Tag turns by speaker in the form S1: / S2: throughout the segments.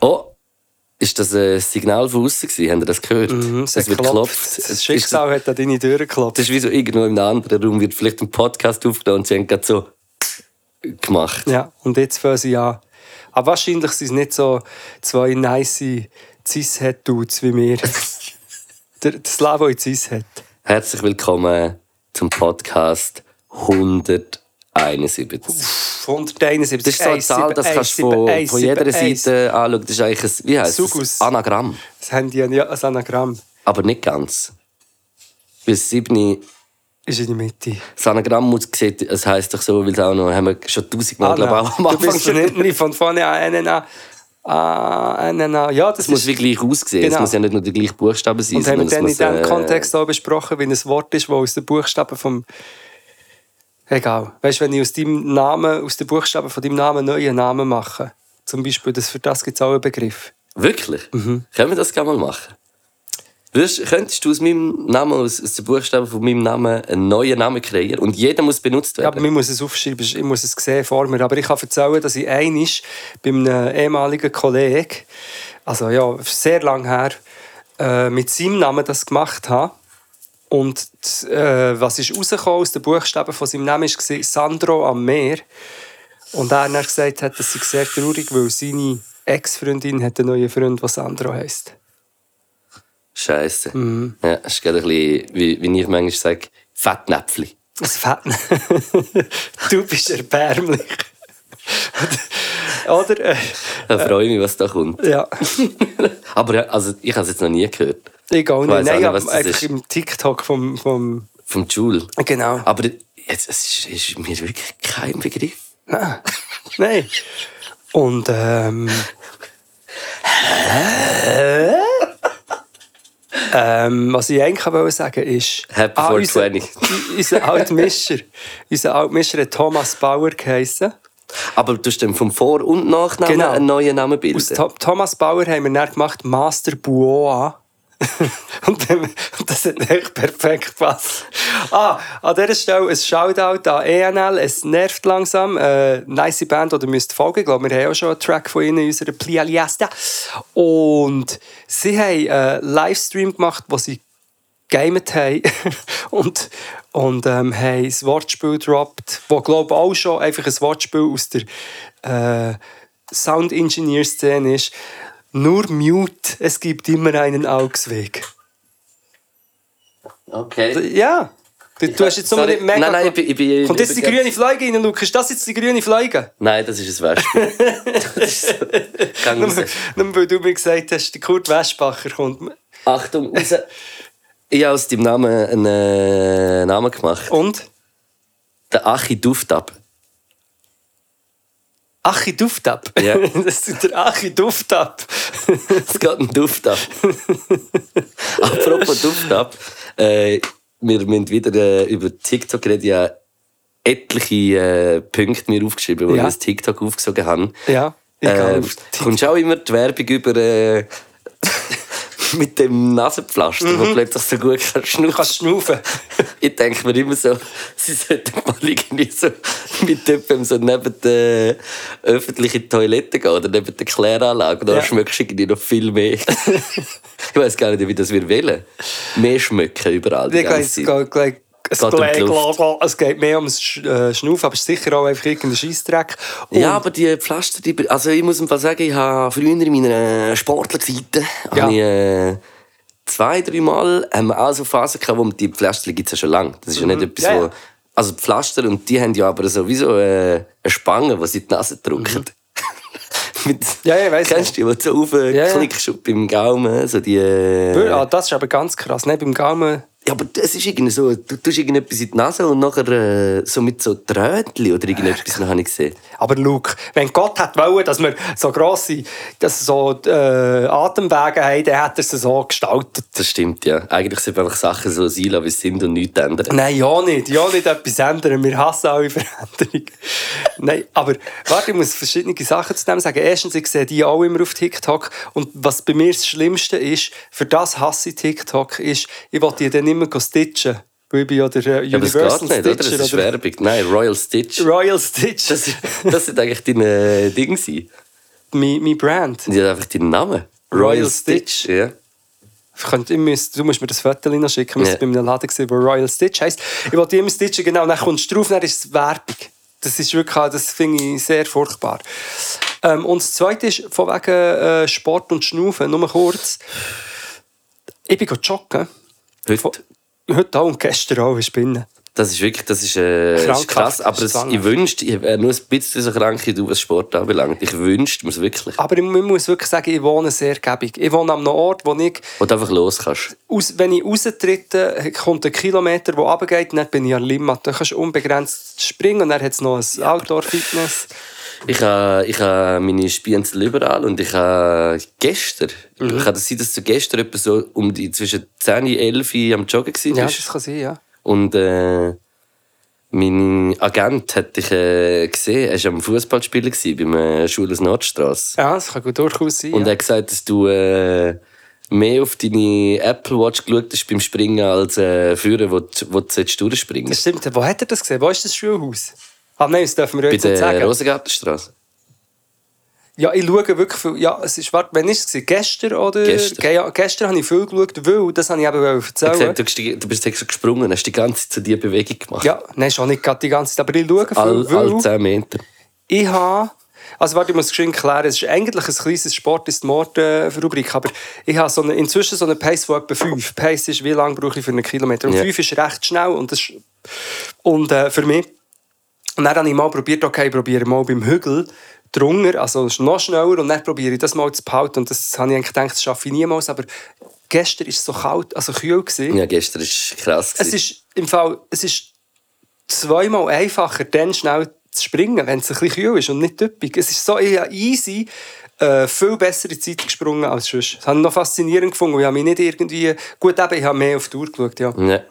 S1: Oh, ist das ein Signal von außen gewesen? Habt ihr das gehört?
S2: Mhm, es
S1: es wird
S2: geklopft. Das Schicksal hat an deine Tür geklopft.
S1: Das ist wie so irgendwo in einem anderen Raum wird vielleicht ein Podcast aufgenommen und sie haben gerade so gemacht.
S2: Ja, und jetzt fangen sie an. Aber wahrscheinlich sind es nicht so zwei nice Cis-Het-Dudes wie wir. Der, der Slavo in Cis-Het.
S1: Herzlich willkommen zum Podcast 171.
S2: 171.
S1: Das ist so eine Zahl, das kannst du von, von jeder Seite anschauen. Das ist eigentlich ein, wie heisst
S2: Sugus.
S1: das? Anagramm.
S2: Das haben die ja als Anagramm.
S1: Aber nicht ganz. Bis 7
S2: Ist in der Mitte.
S1: das Anagramm muss sieht, es heisst doch so, weil es auch noch, haben wir schon tausendmal, glaube ich, auch am
S2: Ah, du
S1: Anfang
S2: bist von hinten von vorne an NNA. Ah, NNA. Ja, das
S1: Es muss wie gleich aussehen.
S2: Genau.
S1: Es muss ja nicht nur der gleiche Buchstabe sein.
S2: Und haben wir dann in diesem
S1: äh,
S2: Kontext auch besprochen, wie ein Wort ist, das aus den Buchstaben vom. Egal. Weißt du, wenn ich aus deinem Namen, aus den Buchstaben von deinem Namen einen neuen Namen mache, zum Beispiel, das, für das gibt es auch einen Begriff.
S1: Wirklich?
S2: Mhm.
S1: Können wir das gerne mal machen? Würdest, könntest du aus meinem Namen, aus, aus den Buchstaben von meinem Namen einen neuen Namen kreieren und jeder muss benutzt
S2: Ja,
S1: werden?
S2: aber man muss es aufschreiben, ich muss es sehen vor mir. Aber ich kann erzählen, dass ich einig bei einem ehemaligen Kollegen, also ja, sehr lang her, äh, mit seinem Namen das gemacht habe. Und äh, was ist rausgekommen aus den Buchstaben von seinem Namen war Sandro am Meer. Und er hat gesagt, hat, das sei sehr traurig, weil seine Ex-Freundin hat einen neuen Freund, der Sandro heisst.
S1: Scheiße.
S2: Mhm.
S1: Ja, ist gerade ein bisschen, wie, wie ich manchmal sage, Fettnäpfli.
S2: Das Fett. du bist erbärmlich. Oder? Äh,
S1: Da freue ich mich, was da kommt.
S2: ja.
S1: Aber also, ich habe es jetzt noch nie gehört.
S2: Ich auch
S1: Ich
S2: nicht.
S1: auch
S2: Nein,
S1: nicht,
S2: aber
S1: was ist.
S2: im TikTok vom, vom...
S1: Vom Joule.
S2: Genau.
S1: Aber jetzt, es ist, ist mir wirklich kein Begriff.
S2: Nein. Nein. Und ähm... ähm, was ich eigentlich wollte sagen ist...
S1: Happy
S2: Ah, unser,
S1: 420.
S2: unser Altmischer, unser Altmischer hat Thomas Bauer geheissen.
S1: Aber du hast dann vom Vor- und Nachnamen
S2: Genau.
S1: einen neuen Namen bilden.
S2: Aus Tho- Thomas Bauer haben wir dann gemacht Master Buoa. und, das hat echt perfekt gepasst. Ah, an dieser Stelle ein Shoutout an ENL. Es nervt langsam. Äh, nice Band, oder müsst folgen. Ich glaube, wir haben auch schon einen Track von ihnen in unserer Plialiasta. Und sie haben einen Livestream gemacht, wo sie gamet haben und, und ähm, haben ein Wortspiel gedroppt, wo glaube auch schon einfach ein Wortspiel aus der äh, Sound Engineer Szene ist. Nur Mute, es gibt immer einen Augsweg.
S1: Okay.
S2: Ja, du, du hast jetzt nur
S1: Sorry.
S2: nicht mega...
S1: Nein, nein, ich bin- ich bin-
S2: Kommt jetzt die grüne Fliege rein, Luke? Ist das jetzt die grüne Fliege?
S1: Nein, das ist ein ist so. Raus.
S2: Nur weil du mir gesagt hast, der Kurt Westbacher kommt.
S1: Achtung, raus. Ich habe aus deinem Namen einen äh, Namen gemacht.
S2: Und?
S1: Der Achi Duftab.
S2: Achi Duftab.
S1: Ja.
S2: Das ist der Achi Duftab.
S1: Es geht ein Duftab. Apropos Duftab. Äh, wir müssen wieder äh, über TikTok reden. Ja, etliche äh, Punkte mir aufgeschrieben, die
S2: Ja.
S1: ich aus TikTok aufgesogen habe.
S2: Ja, ich TikTok.
S1: kommst auch immer die Werbung über äh, mit dem Nasenpflaster, wo plötzlich so gut kannst
S2: Du
S1: schnaufen.
S2: kannst schnaufen.
S1: Ich denke mir immer so, sie sollten mal irgendwie so mit jemandem so neben der öffentlichen Toilette gehen oder neben der Kläranlage. Da
S2: Ja.
S1: schmeckst du irgendwie noch viel mehr. ich weiß gar nicht, wie das wir wollen. Mehr schmecken überall. Die ganze Zeit.
S2: Es,
S1: Geht um die
S2: es mehr ums Sch- äh, Schnaufen, aber es ist sicher auch einfach irgendein Scheissdreck. Und-
S1: Ja, aber die Pflaster, die, also ich muss Fall sagen, ich habe früher in meiner Sportlerseite
S2: Ja.
S1: ich, äh, zwei, drei Mal haben wir auch so Phasen gehabt, wo die Pflaster gibt es ja schon lange. Das ist ja nicht etwas,
S2: Mhm. Ja,
S1: wo,
S2: ja.
S1: also die Pflaster und die haben ja aber sowieso äh, eine Spange, die sie in die Nase drücken. Mit,
S2: Mhm. Ja, ja, ich weiss
S1: Kennst du die, du so
S2: ja.
S1: aufklickst beim Gaumen, so die... Äh,
S2: Ah, das ist aber ganz krass. Ne? Beim Gaumen
S1: Ja, aber das ist irgendwie so, du tust irgendetwas in die Nase und nachher äh, so mit so Trötchen oder irgendetwas, noch habe ich gesehen.
S2: Aber Luke, wenn Gott hat wollen, dass wir so grosse dass so, äh, Atemwege haben, dann hat er es so gestaltet.
S1: Das stimmt, ja. Eigentlich sind einfach Sachen so sein lassen, wie sie sind und nichts ändern.
S2: Nein, ja nicht. Ja nicht etwas ändern. Wir hassen alle Veränderungen. Nein, aber warte, ich muss verschiedene Sachen zu dem sagen. Erstens, ich sehe die auch immer auf TikTok. Und was bei mir das Schlimmste ist, für das hasse ich TikTok, ist, ich will die dann immer stitchen. Weil ich bin ja der äh,
S1: Ja,
S2: Universal
S1: geht nicht, oder?
S2: Stitcher.
S1: Das ist
S2: oder-
S1: Werbung. Nein, Royal Stitch.
S2: Royal Stitch.
S1: Das, das sind eigentlich deine Dinge sein.
S2: mein, mein Brand.
S1: Die haben einfach deinen Namen.
S2: Royal Stitch.
S1: Ja.
S2: Ich könnte, ich du musst mir das Foto schicken.
S1: Ja.
S2: waren bei einem Laden, gewesen, wo Royal Stitch heisst. Ich wollte immer stitchen, genau. Dann kommst du drauf, dann ist es Werbung. Das ist wirklich, das finde ich sehr furchtbar. Ähm, und das Zweite ist, von wegen äh, Sport und Schnaufen, nur kurz. Ich bin joggen.
S1: Heute,
S2: Heute auch und gestern auch in Spinnen.
S1: das ist wirklich das ist, äh, ist krass. Aber
S2: das
S1: ich wünschte, ich wäre nur ein bisschen so krank wie du, was Sport anbelangt. Ich wünschte mir es wirklich.
S2: Aber ich, ich muss wirklich sagen, ich wohne sehr gäbig. Ich wohne an einem Ort, wo ich,
S1: Wo du einfach los kannst.
S2: aus, wenn ich raustrete, kommt ein Kilometer, der runtergeht, und dann bin ich an Limmat. Dann kannst du unbegrenzt springen und dann hat es noch ein Outdoor-Fitness.
S1: Ich habe ich ha meine Spienzel überall und ich habe gestern,
S2: Mhm.
S1: kann das sein, dass du gestern etwa so um die zwischen 10 und 11 Uhr am Joggen warst?
S2: Ja, das kann sein, ja.
S1: Und äh, mein Agent hat dich äh, gesehen, er war am Fußballspielen beim äh, Schule aus Nordstrasse.
S2: Ja, das kann gut durchaus sein.
S1: Und er hat gesagt, dass du äh, mehr auf deine Apple Watch geschaut hast beim Springen als äh, früher, wo, wo du durchspringen
S2: Das stimmt. Wo hat er das gesehen? Wo ist das Schulhaus? Ah, nein, das dürfen wir
S1: Bei
S2: jetzt nicht
S1: der
S2: sagen.
S1: Rosengartenstraße.
S2: Ja, ich schaue wirklich viel. Ja, es ist, warte, wann ist es? Gestern oder?
S1: Gestern.
S2: Ge- Ja, gestern habe ich viel geschaut, weil, das habe ich eben
S1: Er
S2: erzählen.
S1: gesagt, du, bist du bist extra gesprungen, hast die ganze Zeit zu dir Bewegung gemacht.
S2: Ja, nein, schon nicht gerade die ganze Zeit, aber ich schaue viel,
S1: All,
S2: weil
S1: all 10 Meter.
S2: ich habe... Also warte, ich muss es geschwind klären. Es ist eigentlich ein kleines Sport, ist die Mord-Rubrik, aber ich habe so eine, inzwischen so eine Pace von etwa 5. Pace ist, wie lange brauche ich für einen Kilometer? Und
S1: Ja.
S2: 5 ist recht schnell und, das und äh, für mich... Und dann habe ich mal probiert, okay, ich probiere mal beim Hügel drunter, also es noch schneller und dann probiere ich das mal zu behalten und das habe ich eigentlich gedacht, das schaffe ich niemals, aber gestern war es so kalt, also kühl gewesen.
S1: Ja, gestern war es krass.
S2: Es
S1: gewesen.
S2: ist im Fall, es ist zweimal einfacher, dann schnell zu springen, wenn es ein bisschen kühl ist und nicht typisch. Es ist so easy, äh, viel bessere Zeit gesprungen als sonst. Das habe ich noch faszinierend gefunden. Ich habe mich nicht irgendwie... Gut, eben, ich habe mehr auf die Uhr geschaut, ja.
S1: ja.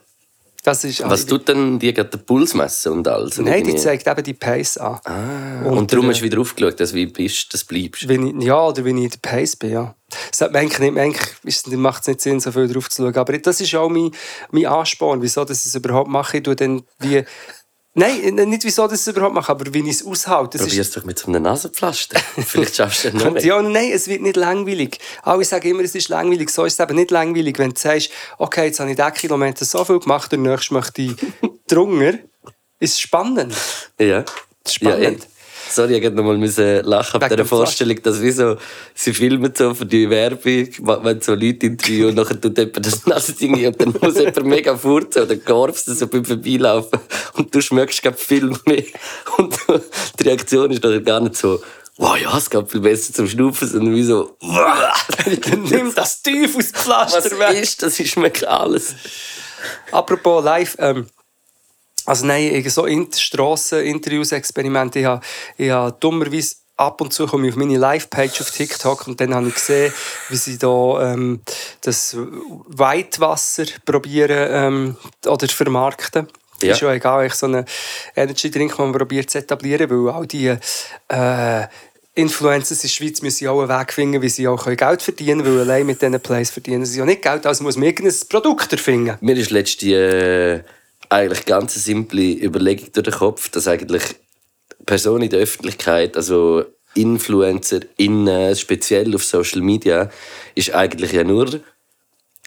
S2: Das ist,
S1: Was tut denn die gerade den Puls messen und alles? Und
S2: Nein, die zeigt eben die Pace an.
S1: Ah, und, darum
S2: äh,
S1: hast du wieder aufgeschaut, dass wie bist, dass du bleibst.
S2: Wenn ich, ja, oder wenn ich in der Pace bin, ja. Das hat man eigentlich nicht, eigentlich macht es nicht Sinn, so viel drauf zu schauen. Aber das ist auch mein, mein Ansporn, wieso dass ich es überhaupt mache. Ich tue dann wie... Nein, nicht wieso ich es überhaupt mache, aber wie ich es aushalte. Das
S1: Probier es doch mit so einem Nasenpflaster. Vielleicht schaffst du es noch
S2: ja, nein, es wird nicht langweilig. Alle sagen immer, es ist langweilig. So ist es eben nicht langweilig, wenn du sagst, okay, jetzt habe ich diesen Kilometer so viel gemacht, der nächste möchte ich drunter. Ist spannend.
S1: Ja.
S2: Spannend.
S1: Ja. Sorry, ich musste nochmal müssen lachen
S2: dem Pflaster.
S1: Vorstellung, dass wie so, sie filmen so für die Werbung, wenn so Leute interviewen und nachher tut jemand das Nasending und dann muss jemand mega furzen oder gorfst so beim Vorbeilaufen und du schmeckst gerade viel mehr. Und die Reaktion ist nachher gar nicht so, wow, ja, es geht viel besser zum Schnaufen, sondern wie so,
S2: Nimm das
S1: was
S2: Teufelspflaster weg.
S1: ist das? Ich schmecke alles.
S2: Apropos live, ähm, also nein, ich- so in Strassen-Interviews-Experimente, ich habe, ich habe dummerweise ab und zu komme ich auf meine Live-Page auf TikTok und dann habe ich gesehen, wie sie da ähm, das Weitwasser probieren ähm, oder vermarkten.
S1: Ja.
S2: Ist ja egal, ich so einen Energy-Drink, den man probiert zu etablieren, weil all die äh, Influencers in der Schweiz müssen auch einen Weg finden, wie sie auch Geld verdienen können, weil allein mit diesen Plays verdienen sie ja nicht Geld, also muss man irgendein Produkt erfinden.
S1: Mir ist letzte äh, eigentlich ganz eine simple Überlegung durch den Kopf, dass eigentlich Personen in der Öffentlichkeit, also Influencer, in, speziell auf Social Media, ist eigentlich ja nur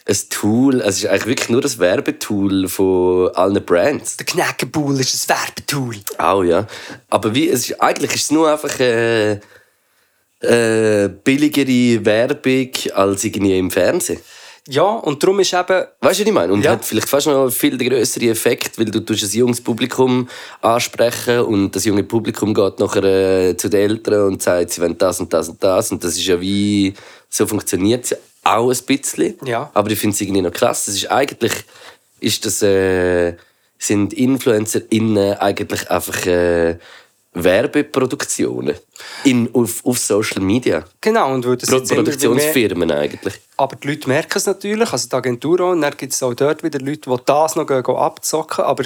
S1: ein Tool, also es ist eigentlich wirklich nur ein Werbetool von allen Brands.
S2: Der Knäckebull ist ein Werbetool.
S1: Auch, ja. Aber wie, es ist, eigentlich ist es nur einfach äh, äh, billigere Werbung als irgendwie im Fernsehen.
S2: Ja, und darum ist eben...
S1: Weißt du, was ich meine? Und
S2: Ja.
S1: hat vielleicht fast noch viel den grösseren Effekt, weil du tust ein junges Publikum ansprechen und das junge Publikum geht nachher äh, zu den Eltern und sagt, sie wollen das und das und das. Und das ist ja wie, so funktioniert es ja auch ein bisschen.
S2: Ja.
S1: Aber ich finde es irgendwie noch krass. Es ist eigentlich ist das, äh, sind InfluencerInnen eigentlich einfach äh, Werbeproduktionen in, auf, auf Social Media.
S2: Genau, und würde es
S1: Pro
S2: jetzt immer mehr-
S1: Produktionsfirmen eigentlich.
S2: Aber die Leute merken es natürlich, also die Agentur auch, und dann gibt es auch dort wieder Leute, die das noch gehen, gehen abzocken. Aber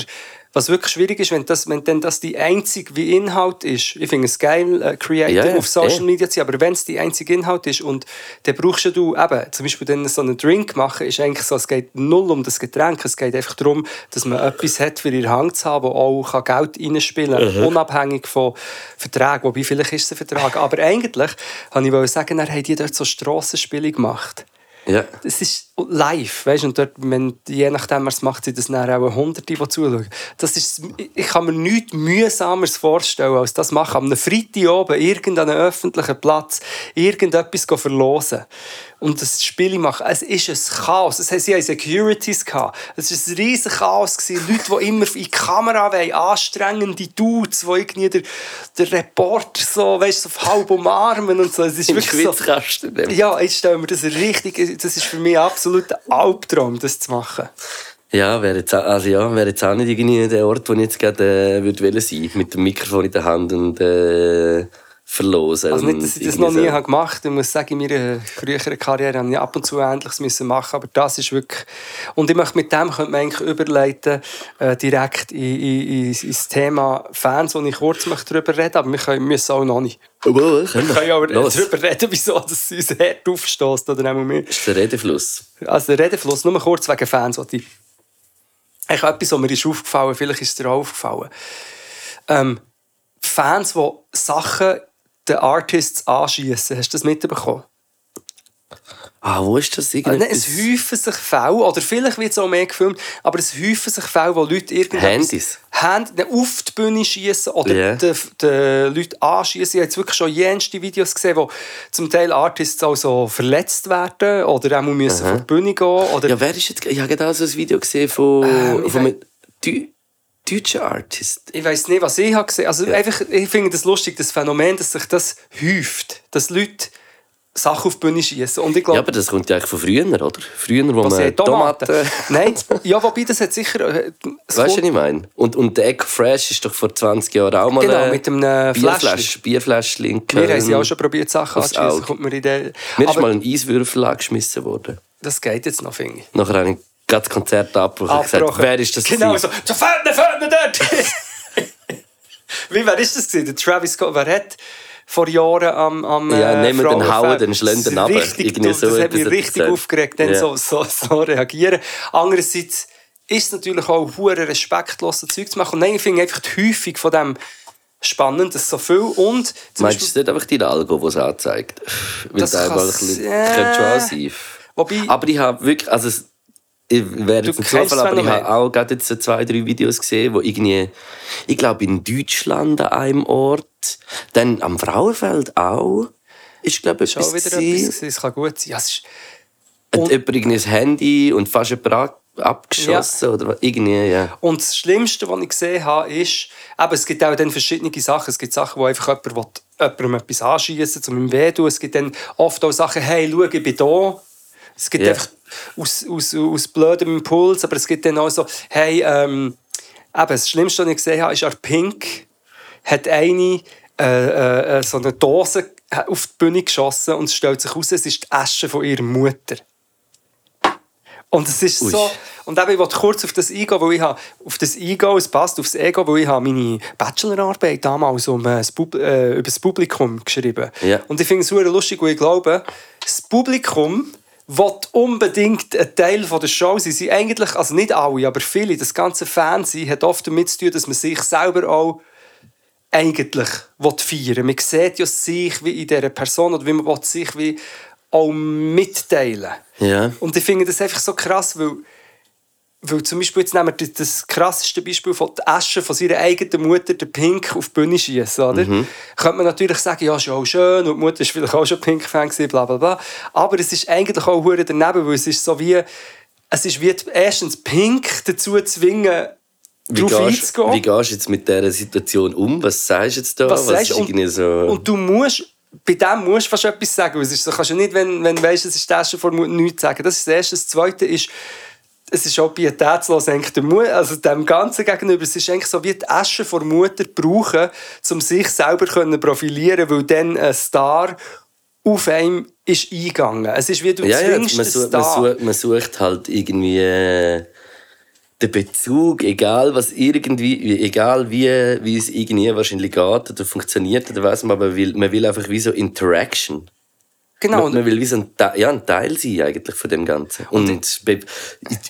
S2: was wirklich schwierig ist, wenn, das, wenn dann das die einzige wie Inhalt ist, ich finde es geil, äh, Creator
S1: ja,
S2: auf Social
S1: eh.
S2: Media zu sein, aber wenn es die einzige Inhalt ist und dann brauchst du eben, zum Beispiel dann so einen Drink machen, ist eigentlich so, es geht null um das Getränk, es geht einfach darum, dass man etwas hat für ihre Hand zu haben, wo auch Geld reinspielen kann, unabhängig von Verträgen, wobei vielleicht ist es ein Vertrag. Aber eigentlich, wollte ich sagen, dann haben die dort so Strassenspiele gemacht
S1: Ja.
S2: es ist live, weißt und dort, wenn, je nachdem, was macht, sind das dann auch Hunderte, die zuschauen. Das ist, ich kann mir nichts mühsameres vorstellen, als das machen. Am Freitag oben, irgendeinen öffentlichen Platz, irgendetwas verlosen. Und das Spiel machen. Es ist ein Chaos. Es sie hatten Securities. Gehabt. Es war ein riesiges Chaos. Gewesen. Leute, die immer in die Kamera wollen, anstrengende Dudes, die irgendwie der, der Reporter so, weißt, so auf halb umarmen und so. Es ist
S1: Im
S2: wirklich so, ja, ich stelle mir das richtig, das ist für mich absolut ein Albtraum, das zu machen.
S1: Ja, wäre jetzt, auch- also ja, wäre jetzt auch nicht irgendwie der Ort, wo ich jetzt gerade äh, würde sein, mit dem Mikrofon in der Hand und äh, verlosen.
S2: Also nicht, dass ich das noch nie
S1: so.
S2: habe gemacht habe. Ich muss sagen, in meiner früheren Karriere habe ich ab und zu Ähnliches müssen machen, aber das ist wirklich... Und ich möchte mit dem könnte man eigentlich überleiten, äh, direkt in, in, in, ins Thema Fans, wo ich kurz möchte darüber reden aber wir können, müssen auch noch nicht.
S1: Oh, oh, können
S2: Wir können ja aber
S1: Los.
S2: darüber reden, wieso das uns hart aufstößt. Oder
S1: Das ist der Redefluss.
S2: Also der Redefluss, nur kurz wegen Fans. Ich, ich etwas, was mir ist aufgefallen vielleicht ist es dir auch aufgefallen. Ähm, Fans, die Sachen den Artists anschießen, hast du das mitbekommen?
S1: Ah, wo ist das?
S2: Also,
S1: Irgendetwas?
S2: nein, es häufen sich Fälle, oder vielleicht wird es auch mehr gefilmt, aber es häufen sich Fälle, wo Leute irgendetwas
S1: Handys?
S2: Hand, ne, auf die Bühne schießen oder
S1: Ja.
S2: die, die Leute anschießen. Ich habe jetzt wirklich schon jenste Videos gesehen, wo zum Teil Artists auch so verletzt werden oder auch müssen von der Bühne gehen. Oder
S1: Ja, wer ist jetzt? Ich habe gerade auch so ein Video gesehen von,
S2: Ähm,
S1: von Deu deutschen Artist.
S2: ich weiß nicht, was ich habe gesehen. Also einfach, ich finde das lustig, das Phänomen, dass sich das häuft, dass Leute Sachen auf die Bühne schießen. Und ich glaube,
S1: Ja, aber das kommt ja eigentlich von früher, oder? Früher, wo
S2: was
S1: man
S2: sie Tomaten.
S1: Tomaten...
S2: Nein, ja, wobei das hat sicher. äh, es
S1: Weißt du,
S2: kommt-
S1: was ich meine? Und, und der Eco Fresh ist doch vor 20 Jahren auch mal
S2: Genau,
S1: äh,
S2: mit einem äh.
S1: Bierfläschchen in
S2: Wir haben sie auch schon probiert, Sachen.
S1: Auge.
S2: Kommt mir in den...
S1: Mir ist
S2: Aber
S1: mal ein Eiswürfel angeschmissen worden.
S2: das geht jetzt noch, finde ich.
S1: Nachher habe ich gerade das Konzert abgebrochen und gesagt, wer ist das?
S2: Genau so. So, Föhne, Föhne dort! Wie, wer ist das gewesen? Der Travis Scott. Wer hat vor Jahren am, am
S1: Ja,
S2: äh,
S1: nehmen den Hauen, den Schlenden
S2: Das ist
S1: runter.
S2: Richtig, dumm.
S1: so
S2: das hat mich richtig
S1: gesagt.
S2: aufgeregt, dann
S1: Ja.
S2: so, so, so reagieren. Andererseits ist es natürlich auch hure respektloses Zeug zu machen. Und nein, ich finde einfach die Häufung von dem spannend, dass so viel und
S1: Meinst du, es ist nicht einfach die Algo, die es anzeigt? Weil
S2: Das
S1: das, einmal ein bisschen,
S2: äh,
S1: das könnte schon auch sein.
S2: Wobei-
S1: aber ich habe wirklich, also ich werde jetzt nicht Zufall,
S2: das
S1: aber ich habe auch gerade jetzt so zwei, drei Videos gesehen, wo irgendwie, ich glaube in Deutschland an einem Ort, dann am Frauenfeld auch, ist glaube ich etwas
S2: wieder
S1: gewesen.
S2: etwas. Es kann gut sein. Ja, es ist,
S1: Hat jemand irgendwie ein Handy und fast jemand ab- abgeschossen oder was? irgendwie, ja.
S2: Und das Schlimmste, was ich gesehen habe, ist, eben, es gibt auch dann verschiedene Sachen. Es gibt Sachen, wo einfach jemand will, jemandem etwas anschießen zum ihm weh tun. Es gibt dann oft auch Sachen, hey, schau, ich bin da. Es gibt
S1: Ja.
S2: einfach aus, aus, aus blödem Impuls, aber es gibt dann auch so, hey, ähm, eben, das Schlimmste, was ich gesehen habe, ist an Pink hat eine äh, äh, so eine Dose auf die Bühne geschossen und es stellt sich heraus, es ist die Asche von ihrer Mutter. Und es ist
S1: Ui.
S2: so. Und eben, ich wollte kurz auf das eingehen, weil ich habe, auf das eingehen, es passt aufs Ego, weil ich habe meine Bachelorarbeit damals um, äh, das Pub, äh, über das Publikum geschrieben.
S1: Ja.
S2: Und ich finde es super lustig, weil ich glaube, das Publikum will unbedingt ein Teil von der Show sein. Sie eigentlich, also nicht alle, aber viele, das ganze Fernsehen hat oft damit zu tun, dass man sich selber auch eigentlich will feiern Man sieht ja sich wie in dieser Person oder wie man will sich wie auch mitteilen
S1: Ja.
S2: Und ich finde das einfach so krass, weil, weil zum Beispiel, jetzt nehmen wir das krasseste Beispiel von der Asche von seiner eigenen Mutter, der Pink, auf die Bühne schießen, oder? Könnte man natürlich sagen, ja, ist ja auch schön und die Mutter war vielleicht auch schon Pink-Fan, bla bla bla. Aber es ist eigentlich auch hure daneben, weil es ist so wie, es ist wie erstens Pink dazu zu zwingen,
S1: Wie
S2: drauf
S1: gehst, wie gehst du jetzt mit dieser Situation um? Was sagst du jetzt da?
S2: was du? Und,
S1: so...
S2: und du musst, bei dem musst du fast etwas sagen. Es ist, kannst du nicht, wenn, wenn du weißt, es ist das schon vor nichts sagen. Das ist das Erste. Das Zweite ist, es ist auch pietätslos eigentlich der Mut, also dem Ganzen gegenüber. Es ist eigentlich so wie die Asche von Mutter brauchen, um sich selber zu profilieren, weil dann ein Star auf einem ist eingegangen. Es ist wie du
S1: Ja, ja,
S2: zwingst
S1: man,
S2: den
S1: sucht, man, sucht, man sucht halt irgendwie äh, den Bezug, egal was irgendwie, wie- egal wie, wie es irgendwie wahrscheinlich geht oder funktioniert oder was, aber man will, man will einfach wie so Interaction.
S2: Genau.
S1: Man, man will wie so ein, ja, ein Teil sein eigentlich von dem Ganzen. Und, be-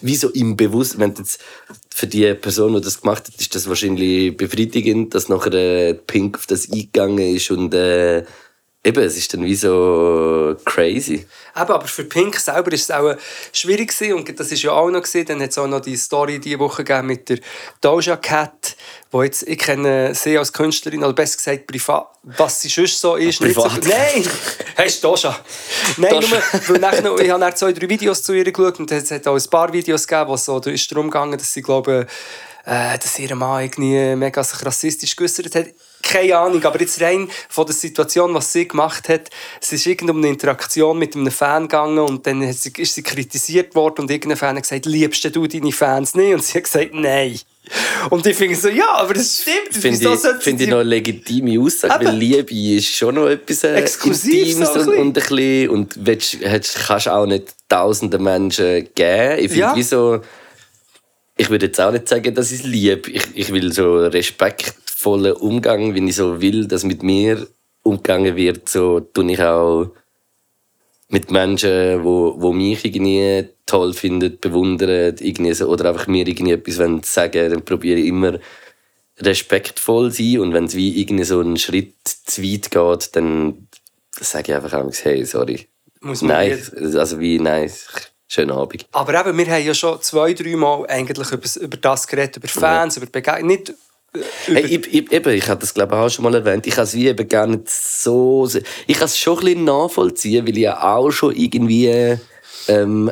S1: wie so im Bewusstsein, wenn jetzt für die Person, die das gemacht hat, ist das wahrscheinlich befriedigend, dass nachher äh, Pink auf das eingegangen ist und äh, eben, es ist dann wie so crazy.
S2: Eben, aber für Pink selber ist es auch äh, schwierig gewesen. und das ist ja auch noch gesehen. Dann hat es auch noch die Story diese Woche gegeben mit der Doja Cat, wo jetzt ich kenne sie als Künstlerin oder besser gesagt privat, was sie sonst so ist.
S1: Privat?
S2: So, nein, hast du Doja? Nein,
S1: Doja.
S2: nur, weil nachher ich habe dann zwei, drei Videos zu ihr geschaut und es hat auch ein paar Videos gegeben, wo es so, da ist darum gegangen, dass sie glaube äh, dass ihr Mann irgendwie mega sich rassistisch geäußert hat. Keine Ahnung, aber jetzt rein von der Situation, was sie gemacht hat, es ist um eine Interaktion mit einem Fan gegangen und dann sie, ist sie kritisiert worden und irgendein Fan hat gesagt, liebst du deine Fans nicht? Und sie hat gesagt, nein. Und ich finde so, ja, aber das stimmt.
S1: Finde ich, find ich noch eine legitime Aussage,
S2: Eben.
S1: weil Liebe ist schon noch etwas äh,
S2: Exklusiv
S1: Intimes
S2: so
S1: und, und ein bisschen, und willst, kannst auch nicht tausenden Menschen geben. Ich finde,
S2: Ja.
S1: wieso, ich würde jetzt auch nicht sagen, dass ich es liebe. Ich, ich will so respektvollen Umgang, wenn ich so will, dass mit mir umgegangen wird, so tue ich auch mit Menschen, wo, wo mich irgendwie toll finden, bewundern, irgendwie so, oder einfach mir irgendwie etwas wollen sagen, dann probiere ich immer respektvoll zu sein und wenn es wie irgendwie so einen Schritt zu weit geht, dann sage ich einfach auch, hey, sorry.
S2: Muss man
S1: Nein,
S2: wieder-
S1: also wie, nein, schönen Abend.
S2: Aber eben, wir haben ja schon zwei, drei Mal eigentlich über, über das geredet, über Fans, über Begegnungen. Nicht
S1: Hey, ich, ich, eben, ich habe das glaube ich auch schon mal erwähnt. Ich kann es wie eben gar nicht so. Ich kann es schon ein bisschen nachvollziehen, weil ich ja auch schon irgendwie ähm,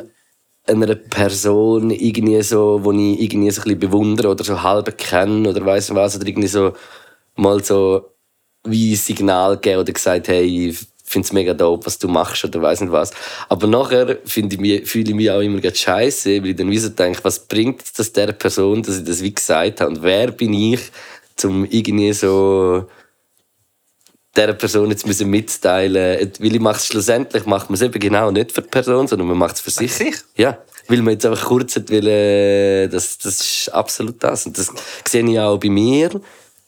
S1: einer Person irgendwie so, wo ich irgendwie so ein bisschen bewundere oder so halb kenne oder nicht was oder irgendwie so mal so wie ein Signal gegeben oder gesagt, hey, finde es mega dope, was du machst oder weiss nicht was. Aber nachher finde ich mich, fühle ich mich auch immer ganz scheiße, weil ich dann wie so denke, was bringt das der Person, dass ich das wie gesagt habe und wer bin ich, zum irgendwie so dieser Person jetzt müssen mitteilen, weil ich mache es schlussendlich macht man es eben genau nicht für die Person, sondern man macht es für sich.
S2: sich?
S1: Ja, weil man jetzt einfach kurz hat will, äh, das, das ist absolut das. Und das sehe ich auch bei mir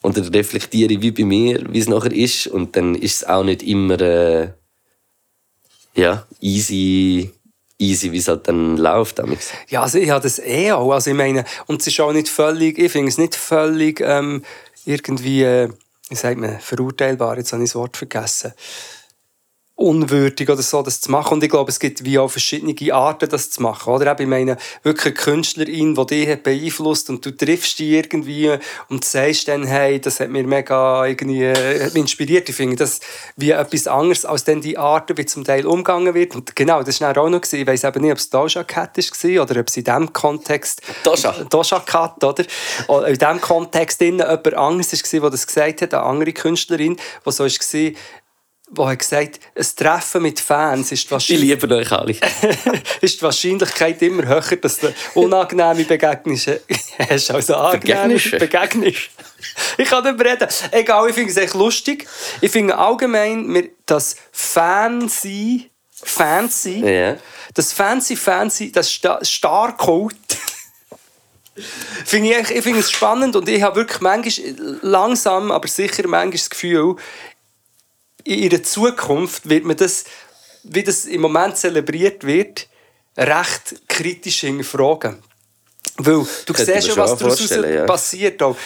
S1: und dann reflektiere ich wie bei mir, wie es nachher ist und dann ist es auch nicht immer äh, ja, easy, easy wie es halt dann läuft. damals.
S2: Ja, also ich habe das eh auch. Also ich meine, und es ist auch nicht völlig, ich finde es nicht völlig ähm, irgendwie, äh, wie sagt man, verurteilbar, jetzt habe ich das Wort vergessen, unwürdig oder so, das zu machen. Und ich glaube, es gibt wie auch verschiedene Arten, das zu machen. Oder eben, ich meine, wirklich eine Künstlerin, die dich hat beeinflusst und du triffst die irgendwie und sagst dann, hey, das hat mir mega irgendwie, äh, hat mich inspiriert. Ich finde das wie etwas anderes, als dann die Arten, wie zum Teil umgegangen wird. Und genau, das war auch noch. gewesen. Ich weiss eben nicht, ob es Doja Cat war oder ob es in diesem Kontext
S1: Doja.
S2: Doja Cat, oder? Oder in diesem Kontext drin jemand anderes war, der das gesagt hat, eine andere Künstlerin, die so war, wo hat gesagt, ein Treffen mit Fans ist die
S1: Ich liebe euch alle.
S2: ist die Wahrscheinlichkeit immer höher, dass du unangenehme Begegnungen hast, also angenehme
S1: Begegnungen?
S2: Ich kann nicht mehr reden. Egal, ich finde es echt lustig. Ich finde allgemein, wir- das Fancy, Fancy,
S1: Ja.
S2: das Fancy, Fancy, das Sta- Star-Code, finde ich, ich finde es spannend und ich habe wirklich manchmal, langsam, aber sicher manchmal das Gefühl, in ihrer Zukunft wird man das, wie das im Moment zelebriert wird, recht kritisch hinterfragen. Weil du
S1: Könnte
S2: siehst
S1: mir
S2: was
S1: schon
S2: daraus
S1: ja.
S2: passiert. Auch,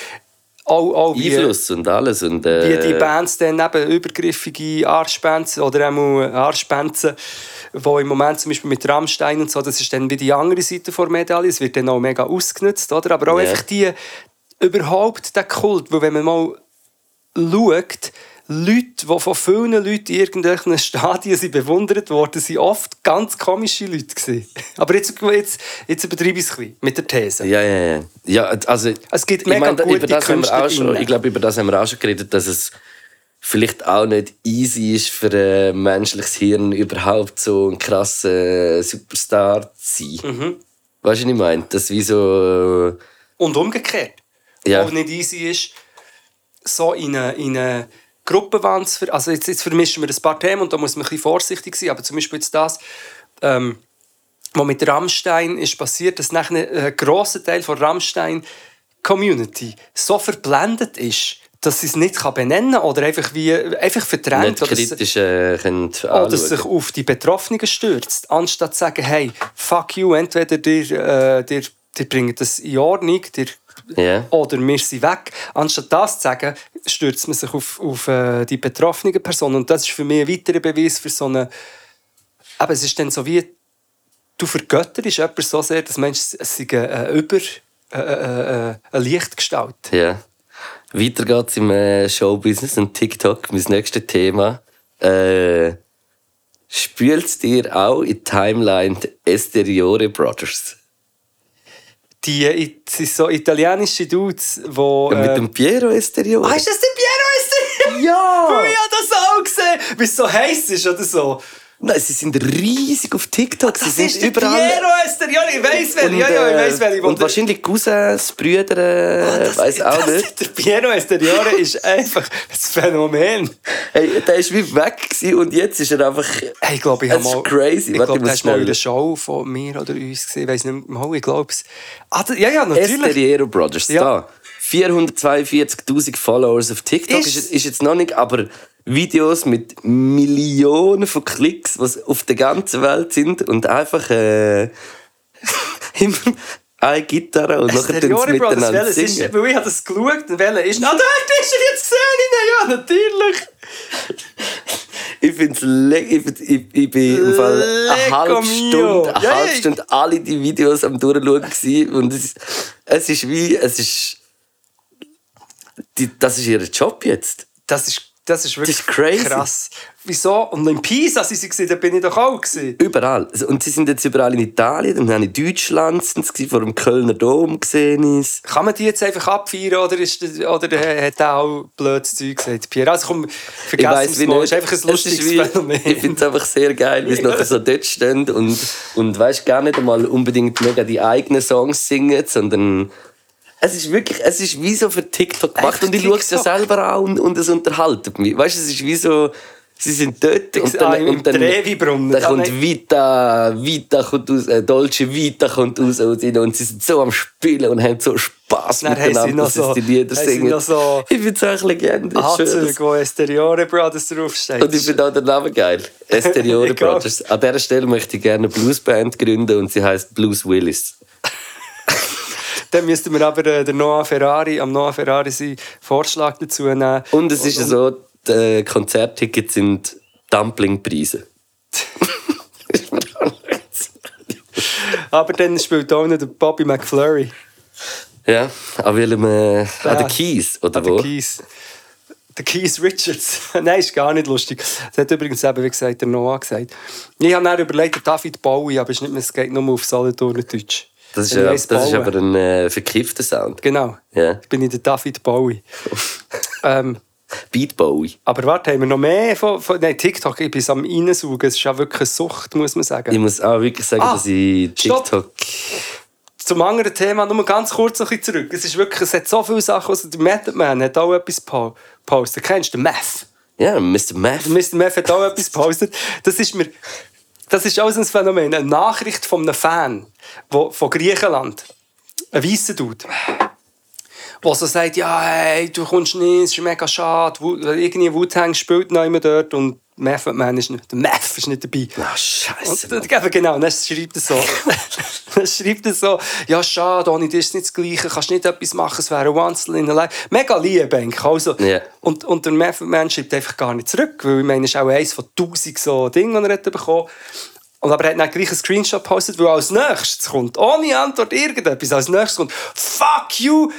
S2: auch, auch wie,
S1: Einfluss und alles. Und,
S2: wie
S1: äh,
S2: die Bands dann eben übergriffige Arschbänze oder auch Arschbänze, wo im Moment zum Beispiel mit Rammstein und so, das ist dann wie die andere Seite der Medaille, es wird dann auch mega ausgenutzt, oder? Aber auch
S1: Ja.
S2: einfach die, überhaupt der Kult, weil wenn man mal schaut, Leute, die von vielen Leuten in irgendwelchen Stadien sind bewundert worden, sind oft ganz komische Leute gewesen. Aber jetzt, jetzt, jetzt übertreibe ich es ein bisschen mit der These.
S1: Ja, ja, ja. ja also,
S2: Es gibt
S1: ich
S2: mega
S1: meine,
S2: gute
S1: über das haben wir auch schon. Ich glaube, über das haben wir auch schon geredet, dass es vielleicht auch nicht easy ist für ein menschliches Hirn überhaupt so ein krasser Superstar zu sein.
S2: Mhm.
S1: Weißt du, was ich meine? Das wie so.
S2: Und umgekehrt.
S1: Ja.
S2: Auch nicht easy ist, so in eine, in eine Gruppenwand zu ver Also jetzt, jetzt vermischen wir ein paar Themen und da muss man ein bisschen vorsichtig sein. Aber zum Beispiel jetzt das, ähm, was mit Rammstein ist passiert, dass nachher ein grosser Teil der Rammstein-Community so verblendet ist, dass sie es nicht kann benennen kann oder einfach, wie, einfach verdrängt.
S1: nicht
S2: oder
S1: kritisch äh, können
S2: oder sich auf die Betroffenen stürzt, anstatt zu sagen, hey, fuck you, entweder dir, äh, dir, dir bringt das in Ordnung, dir,
S1: Ja.
S2: oder wir sind weg. Anstatt das zu sagen, stürzt man sich auf, auf äh, die betroffenen Personen. Und das ist für mich ein weiterer Beweis für so eine... Aber es ist dann so wie, du vergötterst jemanden so sehr, dass Mensch es äh, über... Äh, äh, äh, eine Lichtgestalt.
S1: Ja. Weiter geht's im Showbusiness und TikTok. Mein nächstes Thema. Äh, Spült's dir auch in Timeline die Esteriore Brothers?
S2: Die, so italienische Dudes, wo...
S1: Mit
S2: äh,
S1: dem Piero Esteriore?
S2: Ah, ist das der Piero Esteriore?
S1: Ja!
S2: Ich habe das auch gesehen, wie es so heiß ist oder so.
S1: Nein, sie sind riesig auf TikTok. Sie
S2: Das
S1: sind
S2: ist der
S1: überall.
S2: Piero Esteriore, ich weiss welche, ja, ja, ich weiss welche.
S1: äh,
S2: wo
S1: Und
S2: der-
S1: wahrscheinlich Cousins, Brüder, äh,
S2: Ah,
S1: weiß auch
S2: das-
S1: nicht.
S2: Der Piero Esteriore ist einfach ein Phänomen.
S1: Hey, der ist wie weg und jetzt ist er einfach.
S2: Hey, ich glaube, ich habe
S1: ist
S2: mal...
S1: crazy.
S2: Ich glaube,
S1: ich
S2: ist mal in der Show von mir oder uns gesehen. Ich weiß nicht mehr, ich glaube es. Ah, ja, ja, natürlich.
S1: Esteriero Brothers,
S2: Ja.
S1: da. 442.000 Followers auf TikTok
S2: Ist-
S1: ist, ist jetzt noch nicht, aber Videos mit Millionen von Klicks, was auf der ganzen Welt sind und einfach äh, immer eine Gitarre und nachher tun sie
S2: Brothers,
S1: miteinander
S2: welches ist... Weil ich habe das geschaut und welcher ist... Ah, dort ist er jetzt gesehen! Ja, natürlich.
S1: Ich find's le ich, ich, ich bin im Fall eine halbe. Stunde, eine halbe. Stunde alle die Videos am durchschauen und es, es ist wie, es ist, die, das ist ihr Job jetzt.
S2: Das ist, das ist wirklich
S1: ist crazy.
S2: krass. Wieso? Und in Pisa, ich sie gesehen da bin ich doch auch. Gewesen.
S1: Überall. Also, Und sie sind jetzt überall in Italien, dann haben in Deutschland sind sie vor dem Kölner Dom gesehen. ist.
S2: Kann man die jetzt einfach abfeiern oder, ist das, oder hat er auch blödes Zeug gesagt? Pierre, also komm,
S1: Ich
S2: vergessen
S1: weiss
S2: es
S1: wie
S2: mal.
S1: nicht.
S2: Es ist einfach ein
S1: Es
S2: lustiges
S1: wie-
S2: Phänomen.
S1: Ich finde es einfach sehr geil, wie sie nachher so dort stehen und, und weißt gar nicht einmal unbedingt mega die eigenen Songs singen, sondern es ist wirklich, es ist wie so für TikTok gemacht
S2: Echt
S1: und ich schaue es ja selber an und, und es unterhaltet mich. Weißt du, es ist wie so, sie sind dort und
S2: Ah,
S1: dann,
S2: im
S1: und dann,
S2: Trevi-Brunnen.
S1: dann
S2: Ah,
S1: kommt
S2: nein.
S1: Vita, Vita kommt raus, äh, Dolce Vita kommt raus und sie- und sie sind so am Spielen und haben so Spass
S2: Dann
S1: miteinander, dass sie
S2: so-
S1: die Lieder singen.
S2: so
S1: ich finde es auch ist schön,
S2: Anzüge, wo Esteriore Brothers draufsteht.
S1: und ich finde auch den Namen geil. Esteriore. Brothers. An dieser Stelle möchte ich gerne eine Bluesband gründen und sie heißt Blues Willis.
S2: Dann müssten wir aber äh, der Noah Ferrari, am Noah Ferrari seinen Vorschlag dazu nehmen.
S1: Und es ist so, die Konzerttickets sind Dumplingpreise.
S2: Aber dann spielt auch noch der Bobby McFlurry.
S1: ja, an welchem, äh, an
S2: Ja.
S1: den Keys, oder
S2: Der
S1: wo?
S2: Keith. Der Keith Richards. Nein, ist gar nicht lustig. Das hat übrigens eben, wie gesagt, der Noah gesagt. Ich habe dann überlegt, David Bowie, aber es, ist nicht mehr, es geht nur auf Solothurner Deutsch.
S1: Das ist, ja, das ist aber ein äh, verkiffter Sound.
S2: Genau.
S1: Ja.
S2: Ich bin in der David Bowie. ähm,
S1: Beat Bowie.
S2: aber warte, haben wir noch mehr von, von Nein, TikTok, ich bin am Reinsaugen. Es ist ja wirklich eine Sucht, muss man sagen.
S1: Ich muss auch wirklich sagen,
S2: Ah,
S1: dass ich
S2: stopp.
S1: TikTok...
S2: Zum anderen Thema, nur ganz kurz noch ein bisschen zurück. Es ist wirklich, es hat so viele Sachen, also der Method Man hat auch etwas po- gepostet. Kennst du den Meth?
S1: Ja, Mr. Math.
S2: Mr. Meth hat auch etwas gepostet. Das ist mir, das ist auch ein Phänomen. Eine Nachricht von einem Fan wo, von Griechenland. Ein weißer Dude. Der so sagt, ja, hey, du kommst nicht, es ist mega schade. Irgendwie Wu-Tang spielt noch immer dort und Method Man ist nicht, der Meth ist nicht dabei.
S1: Ah, Scheiße.
S2: Und, und, genau, dann schreibt er so. dann schreibt er so, ja schade, ohne dich ist nicht das Gleiche, kannst nicht etwas machen, es wäre once in a life. Mega lieb, eigentlich. Also,
S1: Ja.
S2: und, und der Method Man schreibt einfach gar nicht zurück, weil ich meine, es ist auch eins von tausend so Dingen, die er hat bekommen und aber er hat dann gleich einen Screenshot gepostet, weil als nächstes kommt, ohne Antwort irgendetwas, als nächstes kommt, fuck you,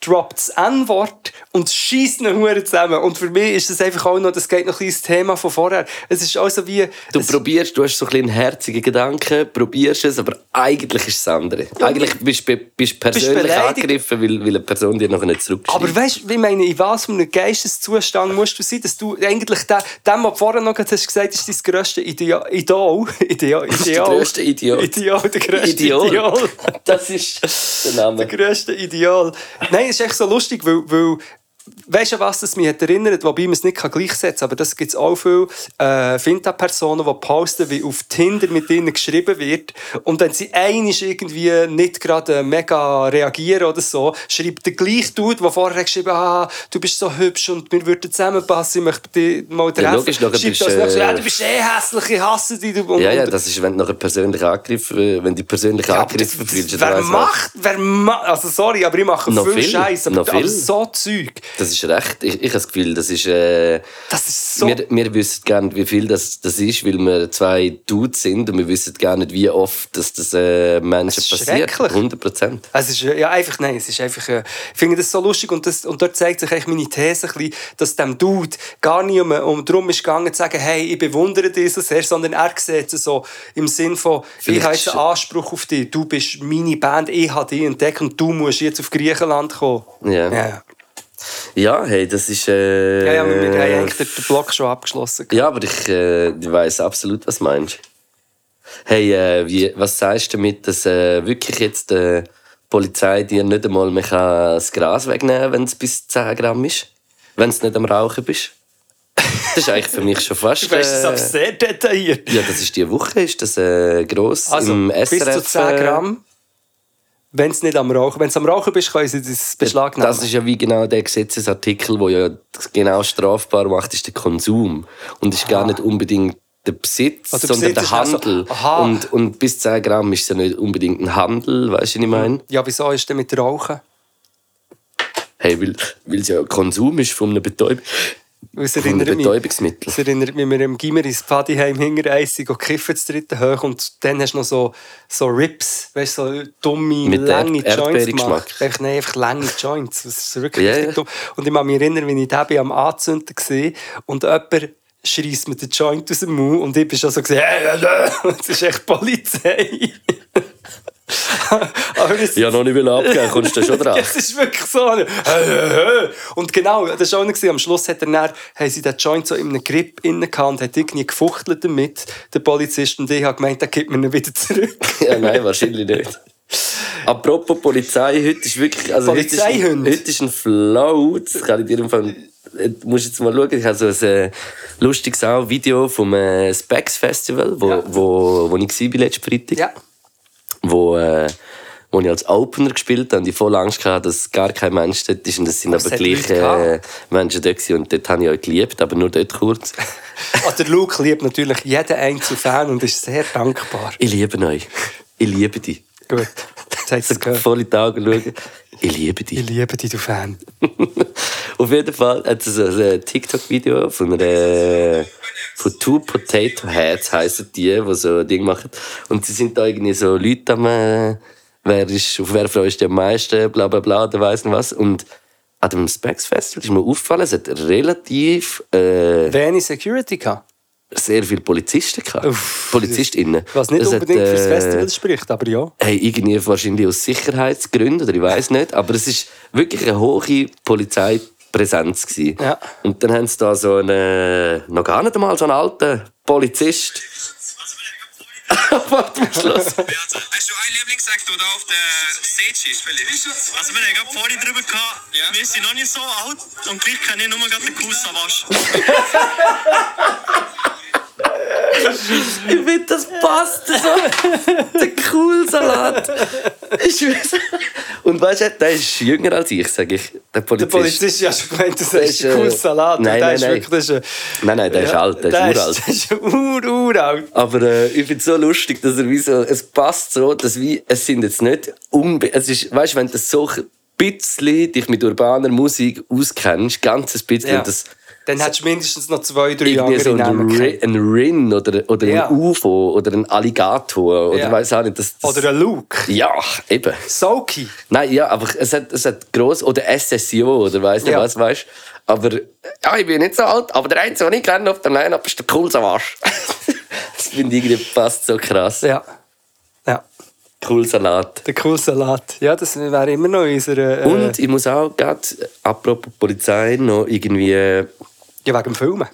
S2: droppt das N-Wort und schießt ihn Huren zusammen. Und für mich ist das einfach auch noch, das geht noch ein ins Thema von vorher. Es ist auch so wie...
S1: Du probierst, du hast so ein bisschen einen herzigen Gedanken, probierst es, aber eigentlich ist es das andere. eigentlich bist du bist persönlich
S2: beleidigt.
S1: angegriffen, weil, weil eine Person dir noch nicht zurückschreibt.
S2: Aber weißt du, ich meine, in was für einem Geisteszustand musst du sein, dass du eigentlich dem, dem was du vorher noch gerade hast gesagt ist dein grösste Idea- Idol. Idol.
S1: ist der
S2: Ideal.
S1: grösste Idiot.
S2: Ideal, der grösste
S1: Ideal.
S2: Ideal.
S1: Das ist der Name.
S2: Der grösste Ideal. Nein, ist echt so lustig, weil, weil weißt du, was das mich hat erinnert, wobei man es nicht kann gleichsetzen kann, aber das gibt es auch viele äh, Finta-Personen, die posten, wie auf Tinder mit ihnen geschrieben wird und wenn sie einig irgendwie nicht gerade mega reagieren oder so, schreibt der gleiche Dude, der vorher geschrieben hat, ah, du bist so hübsch und wir würden zusammenpassen, ich möchte dich mal treffen.
S1: logisch, nachher
S2: schreibt
S1: bist,
S2: nächstes,
S1: äh,
S2: ja, du bist eh hässlich, ich hasse dich. Du, und,
S1: Ja, ja, das ist, wenn du nachher persönlich angegriffen, äh, wenn du dich persönlich
S2: Ja, das,
S1: angegriffen fühlst.
S2: das, wer macht, wer ma also sorry, aber ich mache
S1: Noch
S2: viel
S1: viel,
S2: Scheiß, aber,
S1: noch
S2: aber so Zeug,
S1: Das ist recht. Ich, ich habe das Gefühl, das ist. Äh,
S2: das ist so...
S1: wir, wir wissen gar nicht, wie viel das, das ist, weil wir zwei Dudes sind und wir wissen gar nicht, wie oft dass das äh, Menschen
S2: Es ist
S1: passiert.
S2: schrecklich.
S1: 100 Prozent.
S2: Es ist, äh, ja, einfach, nein, es ist einfach, äh, ich finde das so lustig und, das, und dort zeigt sich eigentlich meine These ein bisschen, dass dem Dude gar nicht um, um darum ist gegangen zu sagen, hey, ich bewundere dich so sehr, sondern er sieht es so im Sinn von, ich
S1: Vielleicht
S2: habe jetzt einen Anspruch auf dich, du bist meine Band, ich habe dich entdeckt und du musst jetzt auf Griechenland kommen.
S1: Ja.
S2: Ja,
S1: Ja, hey, das ist. Äh,
S2: ja, ja wir, wir haben eigentlich den Block schon abgeschlossen.
S1: Ja, aber ich, äh, ich weiß absolut, was du meinst. Hey, äh, wie, was sagst du damit, dass äh, wirklich jetzt äh, die Polizei dir nicht einmal mehr kann das Gras wegnehmen kann, wenn es bis 10 Gramm ist? Wenn du nicht am Rauchen bist? Das ist eigentlich für mich schon fast.
S2: Du weißt das
S1: Äh,
S2: sehr detailliert.
S1: ja, das ist diese Woche, ist das äh, gross
S2: Also,
S1: im
S2: bis
S1: SRF.
S2: zu 10
S1: äh,
S2: Gramm. Wenn es nicht am Rauchen Wenn es am Rauchen bist, können sie das beschlagnahmen.
S1: Das ist ja wie genau der Gesetzesartikel, wo ja genau strafbar macht, ist der Konsum. Und ist gar nicht unbedingt der Besitz,
S2: der
S1: sondern
S2: Besitz
S1: der Handel.
S2: Aha.
S1: und, und bis 10 Gramm ist es ja nicht unbedingt ein Handel, weißt du, was ich meine?
S2: ja, wieso ist denn mit Rauchen?
S1: Hey, weil, es ja Konsum ist von einem, Betäub
S2: Es erinnert mich,
S1: Betäubungsmittel.
S2: es erinnert mich, wir im Gimmer ins Pfadiheim hingereist, kiffen das dritte hoch und dann hast du noch so, so Rips, weißt du, so dumme,
S1: Mit
S2: lange
S1: Erd-
S2: Joints gemacht. Einfach, nein, einfach lange Joints. Das ist wirklich richtig
S1: ja.
S2: dumm. Und ich kann mich erinnern, wie ich den am Anzünden war und jemand schreist mir den Joint aus dem Mund und ich bin schon so gesehen, hey, das ist echt Polizei.
S1: Ja, noch nicht will abgeben, kommst du schon dran.
S2: es ist wirklich so. Und genau, das war auch gewesen. am Schluss hat er dann, haben sie den Joint so in einem Grip innen gehabt und hat irgendwie gefuchtelt damit, der Polizist. Und ich habe gemeint, der gibt mir ihn wieder zurück.
S1: ja, nein, wahrscheinlich nicht. Apropos Polizei, heute ist wirklich. Also ein,
S2: Polizeihund.
S1: heute ist ein Flow. Das kann ich dir im Fall. Du musst jetzt mal schauen. Ich habe so ein äh, lustiges Video vom äh, Specs Festival, wo,
S2: Ja.
S1: wo, wo ich war letzten Freitag.
S2: Ja.
S1: Wo, äh, wo ich als Opener gespielt habe und ich voll Angst hatte, dass gar kein Mensch dort ist. Und es sind
S2: Aber
S1: aber gleich äh. Menschen dort gewesen. Und dort habe ich euch geliebt, aber nur dort kurz.
S2: Also der Luke liebt natürlich jeden einzelnen Fan und ist sehr dankbar.
S1: Ich liebe euch. Ich liebe dich.
S2: Gut, es gehört.
S1: Voll in die Augen schauen. Ich liebe dich.
S2: Ich liebe dich, du Fan.
S1: Auf jeden Fall hat es ein TikTok-Video von einer von Two Potato Heads heissen die, die so ein Ding machen. Und sie sind da irgendwie so Leute am, äh, wer ist, auf wer freust du am meisten, bla bla bla, oder weiss nicht was. Und an dem Specs Festival ist mir aufgefallen, es hat relativ äh,
S2: Wenig Security gehabt.
S1: Sehr viele Polizisten gehabt.
S2: Uff,
S1: PolizistInnen.
S2: Was nicht
S1: Es hat,
S2: unbedingt fürs
S1: äh,
S2: Festival spricht, aber ja.
S1: Hey, irgendwie wahrscheinlich aus Sicherheitsgründen oder ich weiß nicht, aber es ist wirklich eine hohe Polizeipräsenz gewesen.
S2: Ja.
S1: Und dann haben sie da so einen, noch gar nicht einmal so einen alten Polizist. Warte mal, Schluss.
S3: Hast du einen Lieblingssektor da auf der Stage ist, Philipp? Also wir haben gerade vorhin drüber gehabt, wir sind noch nicht so alt und gleich kenne ich nur gerade den Kuss Wasch.
S1: Ich finde, das passt so. Der. Ich schwör's. Und weißt du, der ist jünger als ich, sage ich. Der
S2: Der
S1: Polizist.
S2: Polizist ja schon gemeint, das
S1: Der
S2: ist ein
S1: äh,
S2: cooler Salat.
S1: nein, nein,
S2: ist
S1: nein.
S2: wirklich, ein,
S1: Nein, nein, der ist alt, der, ist uralt.
S2: Der ist ur, uralt.
S1: Aber äh, ich finde es so lustig, dass er wie so, es passt so, dass wie, es sind jetzt nicht unbe es ist, weißt du, wenn du so ein bisschen dich mit urbaner Musik auskennst, ganz ein bisschen,
S2: Ja.
S1: und das
S2: Dann hättest du mindestens noch zwei, drei
S1: irgendwie so ein,
S2: Namen
S1: Ri
S2: gehabt.
S1: ein Rin oder, oder
S2: Ja.
S1: ein UFO oder ein Alligator oder
S2: Ja.
S1: weiß auch nicht. Das, das,
S2: Oder ein Luke.
S1: ja, eben.
S2: Soki.
S1: Nein, ja, aber es hat, es hat gross, oder SSIO oder weiss nicht
S2: Ja.
S1: was, weißt Aber, ja, ich bin nicht so alt, aber der Einzige, den ich kenne auf der Line-Up, ist der Cool Savage. das finde ich irgendwie passt so krass.
S2: Ja. Ja.
S1: Cool Salat.
S2: Der cool Salat. Ja, das wäre immer noch unsere. Äh,
S1: Und ich muss auch gerade, apropos Polizei, noch irgendwie.
S2: Ja, wegen dem Filmen.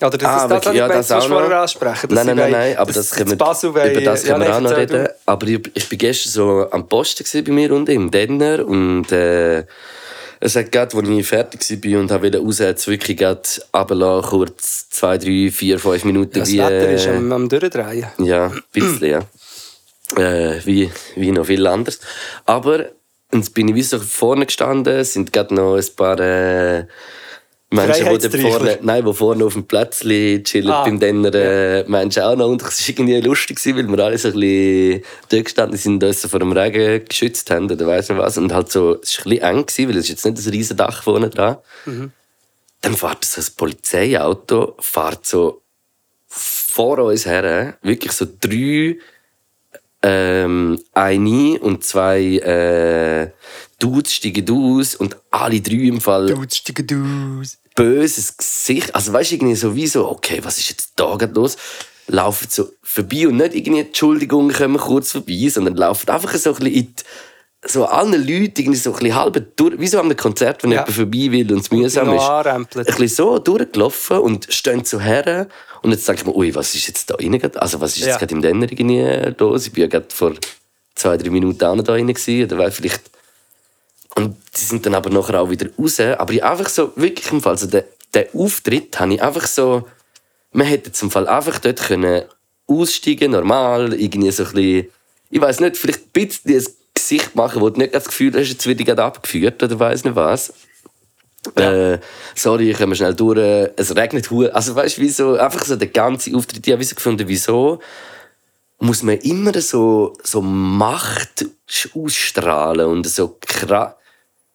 S2: Oder das,
S1: Ah,
S2: das, das,
S1: wirklich, ja,
S2: ja,
S1: das
S2: das
S1: auch noch.
S2: ansprechen.
S1: Nein, nein, nein, nein, aber
S2: dass-
S1: das können wir,
S2: wollen-
S1: über das
S2: ja,
S1: können wir
S2: nein,
S1: auch noch reden.
S2: du.
S1: Aber ich, ich bin gestern so am Posten bei mir unten im Denner und äh, es hat gerade, als ich fertig war und wollte raus, hat es wirklich gerade runtergelassen, kurz zwei, drei, vier, fünf Minuten.
S2: Das
S1: wie,
S2: Wetter ist
S1: äh,
S2: am, am Durchdrehen.
S1: ja, ein bisschen, ja. Äh, wie, wie noch viel anderes. Aber jetzt bin ich wie so vorne gestanden, es sind gerade noch ein paar äh, Menschen, die vorne, nein, die vorne auf dem Plätzchen chillen
S2: Ah,
S1: beim Denner äh, Menschen auch noch. Und es war irgendwie lustig, weil wir alle so ein bisschen dort gestanden sind, uns vor dem Regen geschützt haben oder weiss nicht was. Und halt so, es war ein bisschen eng, gewesen, weil es ist jetzt nicht ein riesen Dach vorne dran. Dann fährt so ein Polizeiauto, fährt so vor uns her, wirklich so drei ähm, eine und zwei äh, Dudes steigen aus und alle drei im Fall
S2: Dudes, dicke Dudes.
S1: böses Gesicht. Also weißt du, irgendwie so wie so, okay, was ist jetzt da gerade los? Laufen so vorbei und nicht irgendwie Entschuldigung, kommen kurz vorbei, sondern laufen einfach so ein bisschen in die, so allen Leuten irgendwie so ein bisschen halb durch, wie so an einem Konzert, wenn
S2: Ja.
S1: jemand vorbei will und es mühsam ist. Ein bisschen so durchgelaufen und stehen so her und jetzt denke ich mir, ui, was ist jetzt da rein? Also was ist jetzt
S2: Ja.
S1: gerade im Denner irgendwie los? Ich bin ja gerade vor zwei, drei Minuten auch noch da rein gewesen, oder weil vielleicht und die sind dann aber nachher auch wieder raus. Aber ich einfach so, wirklich im Fall, also den, den Auftritt habe ich einfach so, man hätte zum Fall einfach dort können aussteigen, normal, irgendwie so ein bisschen, ich weiß nicht, vielleicht ein bisschen ein Gesicht machen, wo du nicht das Gefühl hast, jetzt werde ich gerade abgeführt oder weiß nicht was. Äh, sorry, ich komme schnell durch, es regnet hu Also weißt du, wieso, einfach so der ganze Auftritt, ich habe so gefunden, wieso muss man immer so, so Macht ausstrahlen und so krass.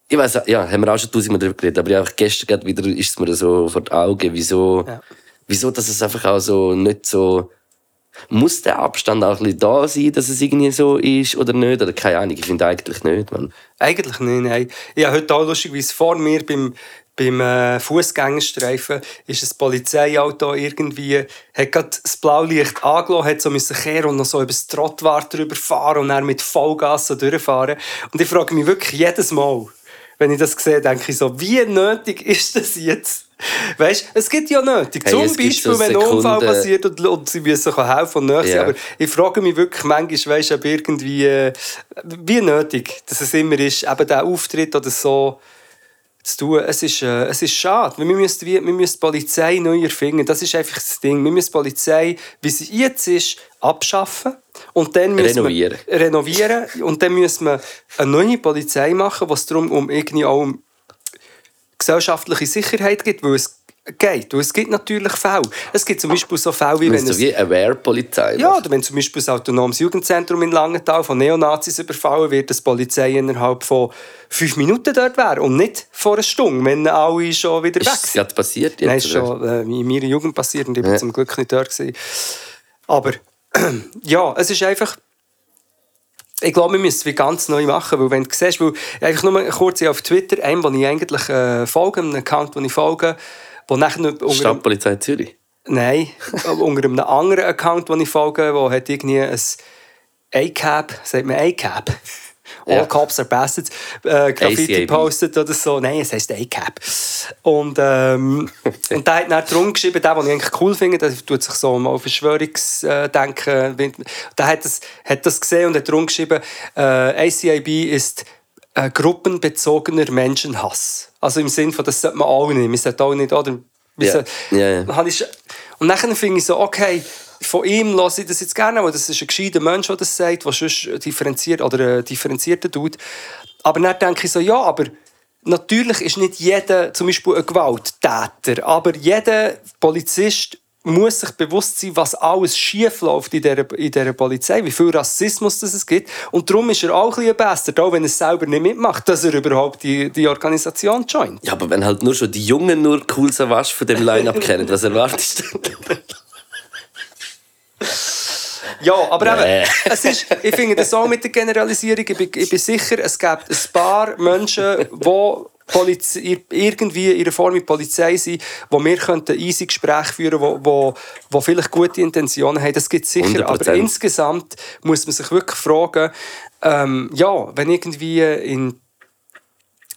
S1: Ich weiß, ja, haben wir auch schon tausendmal darüber geredet, aber einfach gestern gerade wieder ist es mir so vor die Augen, wieso,
S2: Ja.
S1: wieso, dass es einfach auch so nicht so, muss der Abstand auch ein bisschen da sein, dass es irgendwie so ist oder nicht? Oder keine Ahnung, ich finde eigentlich nicht, man.
S2: Eigentlich nicht, nein. Ich habe heute auch lustigerweise vor mir beim, beim äh, Fußgängerstreifen ist ein Polizeiauto irgendwie, hat gerade das Blaulicht angelassen, hat so müssen kehren und noch so über das Trottwart drüber fahren und dann mit Vollgas so durchfahren. Und ich frage mich wirklich jedes Mal, wenn ich das sehe, denke ich so, wie nötig ist das jetzt? Weißt es gibt ja nötig.
S1: Hey,
S2: Zum Beispiel,
S1: so
S2: wenn ein Unfall passiert und, und sie müssen helfen und nahe.
S1: Ja.
S2: Aber ich frage mich wirklich manchmal, weißt, ob irgendwie, äh, wie nötig dass es immer ist, eben der Auftritt oder so zu tun. Es ist, äh, es ist schade. Wir müssen, wir müssen die Polizei neu erfinden. Das ist einfach das Ding. Wir müssen die Polizei, wie sie jetzt ist, abschaffen. Und dann müssen
S1: Renovieren.
S2: Wir renovieren. Und dann müssen wir eine neue Polizei machen, was darum um irgendwie auch um gesellschaftliche Sicherheit geht, weil es geht. Und es gibt natürlich Fälle. Es gibt zum Beispiel so Fälle, wie wenn es...
S1: wie Aware-Polizei.
S2: Ja, oder wenn zum Beispiel das autonomes Jugendzentrum in Langenthal von Neonazis überfallen wird, dass die Polizei innerhalb von fünf Minuten dort wäre und nicht vor einer Stunde, wenn alle schon wieder weg
S1: Ist es
S2: sind.
S1: gerade passiert jetzt?
S2: Nein, ist schon äh, in meiner Jugend passiert und ich war
S1: Ja.
S2: zum Glück nicht dort. Gewesen. Aber ja, es ist einfach... Ich glaube, wir müssen es ganz neu machen, weil wenn du siehst, weil einfach nur kurz auf Twitter, einem, den ich eigentlich äh, folge, einem Account, den ich folge, wo nachher unter
S1: Stadtpolizei Zürich.
S2: Nein, unter einem anderen Account, den ich folge, der hat irgendwie ein A-Cab, sagt man A-Cab? All
S1: Ja.
S2: Cops are Bastards, äh, Graffiti postet oder so. Nein, es heisst A-Cab. Und, ähm, und der hat dann drum geschrieben, der, den ich eigentlich cool finde, der tut sich so mal Verschwörungsdenken. Der hat das, hat das gesehen und hat drum geschrieben, äh, ACAB ist äh, gruppenbezogener Menschenhass. Also im Sinn von, das sollte man auch nicht. Man sollte auch nicht, oder? Wir
S1: Ja.
S2: sollten- habe ich- Und dann finde ich so, okay, von ihm lasse ich das jetzt gerne, weil das ist ein gescheiter Mensch, der das sagt, der sonst differenziert oder ein differenzierter tut. Aber dann denke ich so, ja, aber natürlich ist nicht jeder zum Beispiel ein Gewalttäter, aber jeder Polizist muss sich bewusst sein, was alles schief läuft in dieser, in dieser Polizei, wie viel Rassismus das es gibt. Und darum ist er auch ein bisschen Bastard, auch wenn er es selber nicht mitmacht, dass er überhaupt die, die Organisation joint.
S1: Ja, aber wenn halt nur schon die Jungen nur cool Savage von dem Line-Up kennen, was erwartest du?
S2: Ja, aber
S1: Nee.
S2: eben, es ist, ich finde das auch mit der Generalisierung, ich bin, ich bin sicher, es gibt ein paar Menschen, die Poliz irgendwie in einer Form mit Polizei sind, wo wir könnten easy Gespräche führen wo, wo, wo vielleicht gute Intentionen haben. Das gibt es sicher, aber
S1: 100%.
S2: insgesamt muss man sich wirklich fragen, ähm, ja, wenn irgendwie in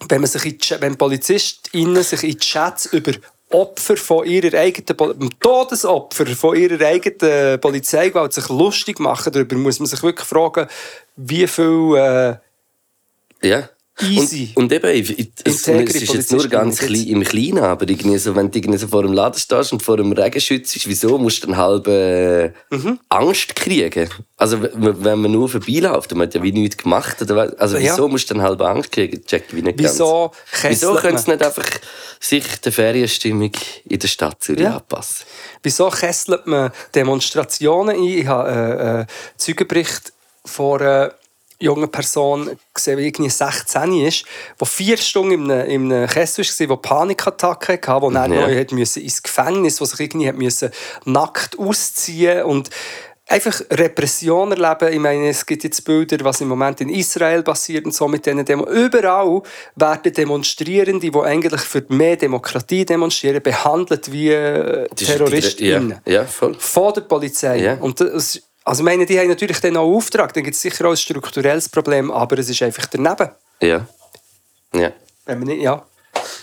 S2: wenn man sich in, wenn PolizistInnen sich in Chats über Opfer von ihrer eigenen Todesopfer von ihrer eigenen Polizeigewalt sich lustig machen, darüber muss man sich wirklich fragen, wie viel äh,
S1: Ja.
S2: Easy.
S1: Und, und eben, ich, ich, es, ist jetzt nur ganz klein, im Kleinen, aber irgendwie so, wenn du irgendwie so vor dem Laden stehst und vor dem Regen schützt, wieso musst du dann halb äh,
S2: Mhm.
S1: Angst kriegen? Also wenn man nur vorbeiläuft, man hat ja wie nichts gemacht. Oder, also
S2: Ja.
S1: wieso musst du dann halb Angst kriegen? Check wie nicht
S2: Wieso
S1: ganz. Wieso können sie nicht einfach sich der Ferienstimmung in der Stadt Zürich
S2: Ja.
S1: anpassen?
S2: Wieso kesselt man Demonstrationen ein? Ich habe äh, äh, Zeugenbericht von einer jungen Person gesehen, die irgendwie 16 ist, die vier Stunden in einem, in Kessel war, die Panikattacke hatte, die dann
S1: Ja.
S2: neu müssen ins Gefängnis, die sich irgendwie hat müssen nackt ausziehen und einfach Repression erleben. Ich meine, es gibt jetzt Bilder, was im Moment in Israel passiert und so mit diesen Demo. Überall werden Demonstrierende, die eigentlich für mehr Demokratie demonstrieren, behandelt wie TerroristInnen.
S1: Ja, ja, voll.
S2: Von der Polizei.
S1: Ja.
S2: Und das, also ich meine, die haben natürlich dann auch Auftrag, dann gibt es sicher auch ein strukturelles Problem, aber es ist einfach daneben.
S1: Ja. Ja.
S2: Wenn man nicht, ja.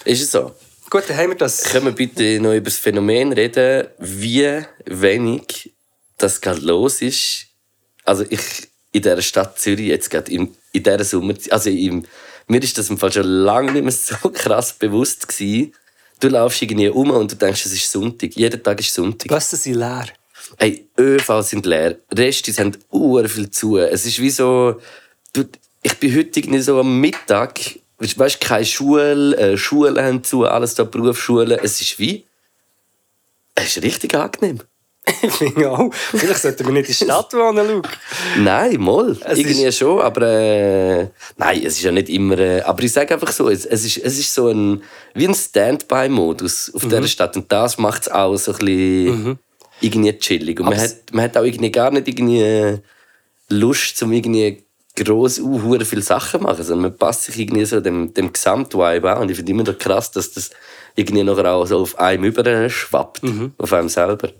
S1: Ist es so?
S2: Gut, dann haben wir das.
S1: Können wir bitte noch über das Phänomen reden, wie wenig das gerade los ist? Also ich in dieser Stadt Zürich jetzt gerade in, in dieser Sommer, also im, mir ist das im Fall schon lange nicht mehr so krass bewusst gewesen. Du laufst irgendwie um und du denkst, es ist Sonntag. Jeden Tag ist Sonntag.
S2: Bussen sind leer.
S1: Ey, ÖV sind leer. Restis haben uhr viel zu. Es ist wie so, du, ich bin heute irgendwie so am Mittag, weißt weißt, keine Schule, äh, Schulen haben zu, alles da Berufsschulen. Es ist wie, es ist richtig angenehm.
S2: Ich finde auch. Vielleicht sollten wir nicht in die Stadt wohnen, Luke.
S1: Nein, mal.
S2: Es
S1: Irgendwie schon, aber äh, nein, es ist ja nicht immer. Äh, aber ich sage einfach so, es, es, ist, es ist so ein wie ein Standby-Modus auf dieser Stadt und das macht es auch so ein bisschen irgendwie chillig. Und man hat, man hat auch irgendwie gar nicht irgendwie Lust, zum irgendwie gross uh, viele Sachen zu machen, sondern man passt sich irgendwie so dem, dem Gesamtvibe an. Und ich finde immer noch krass, dass das irgendwie nachher auch so auf einem überschwappt, auf einem selber.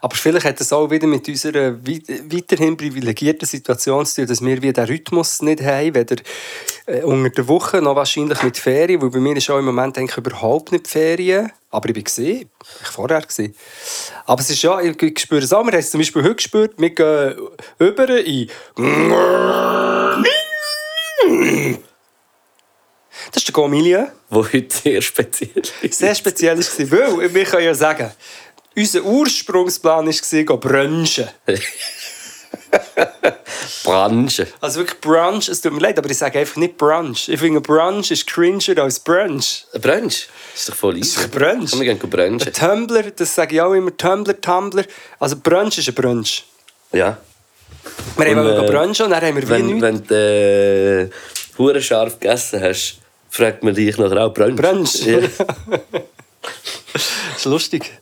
S2: Aber vielleicht hat es auch wieder mit unserer wei- weiterhin privilegierten Situation zu tun, dass wir wie den Rhythmus nicht haben, weder äh, unter der Woche noch wahrscheinlich mit Ferien, weil bei mir ist auch im Moment eigentlich überhaupt nicht Ferien. Aber ich bin gesehen, ich war vorher gesehen. Aber es ist ja, ich, ich spüre es auch. Wir haben es zum Beispiel heute gespürt, wir gehen über in das ist der Gomilie.
S1: Wo heute sehr speziell ist.
S2: Sehr speziell war, weil wir können ja sagen, unser Ursprungsplan war, brunchen.
S1: Branche.
S2: Also wirklich Brunch, es tut mir leid, aber ich sage einfach nicht Brunch. Ich finde, Brunch ist cringer als Brunch.
S1: Ein Brunch? Das ist doch voll easy.
S2: ist ein Brunch.
S1: Komm, wir gehen brunchen.
S2: Ein Tumbler, das sage ich auch immer, Tumbler, Tumbler. Also Brunch ist ein Brunch.
S1: Ja.
S2: Wir haben
S1: Und,
S2: wollen
S1: äh,
S2: brunchen und dann haben wir wie
S1: Wenn,
S2: nichts.
S1: wenn du äh, hure scharf gegessen hast, fragt man dich nachher auch Brunch.
S2: Brunch.
S1: Ja.
S2: Das ist lustig.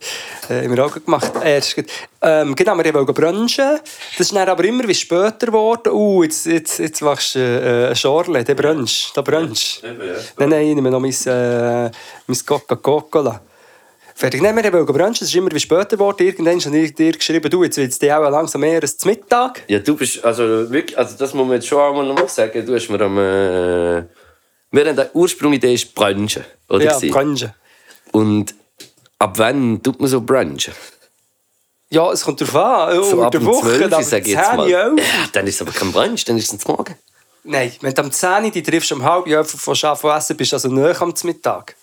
S2: Äh, haben wir auch gemacht. Äh, das ist gut. Ähm, genau, wir wollten brunchen. Das ist dann aber immer wie später geworden. Uh, jetzt, jetzt, jetzt machst du äh, ein Schorle, der Brunch. Der Brunch. Nein, nein, ich nehme noch mein, äh, mein Coca-Cola. Fertig. Nein, wir wollten brunchen. Das ist immer wie später geworden. Irgendwann habe ich dir geschrieben, du, jetzt wird es dir auch langsam eher als Mittag.
S1: ja, du bist, also wirklich, also das muss man jetzt schon einmal noch mal sagen, du hast mir am, äh, wir haben die Ursprungidee ist Brunchen, oder?
S2: Ja, brunchen.
S1: Und ab wann tut man so Brunchen?
S2: Ja, es kommt darauf an.
S1: So
S2: Unter
S1: ab
S2: der Woche,
S1: 12,
S2: dann
S1: sag ich jetzt
S2: 10
S1: mal. Ja, dann ist es aber kein Brunch, dann ist es Morgen.
S2: Nein, wenn du am 10 Uhr die triffst, am halb Jahr von Schaffen essen, bist du also näher am Mittag.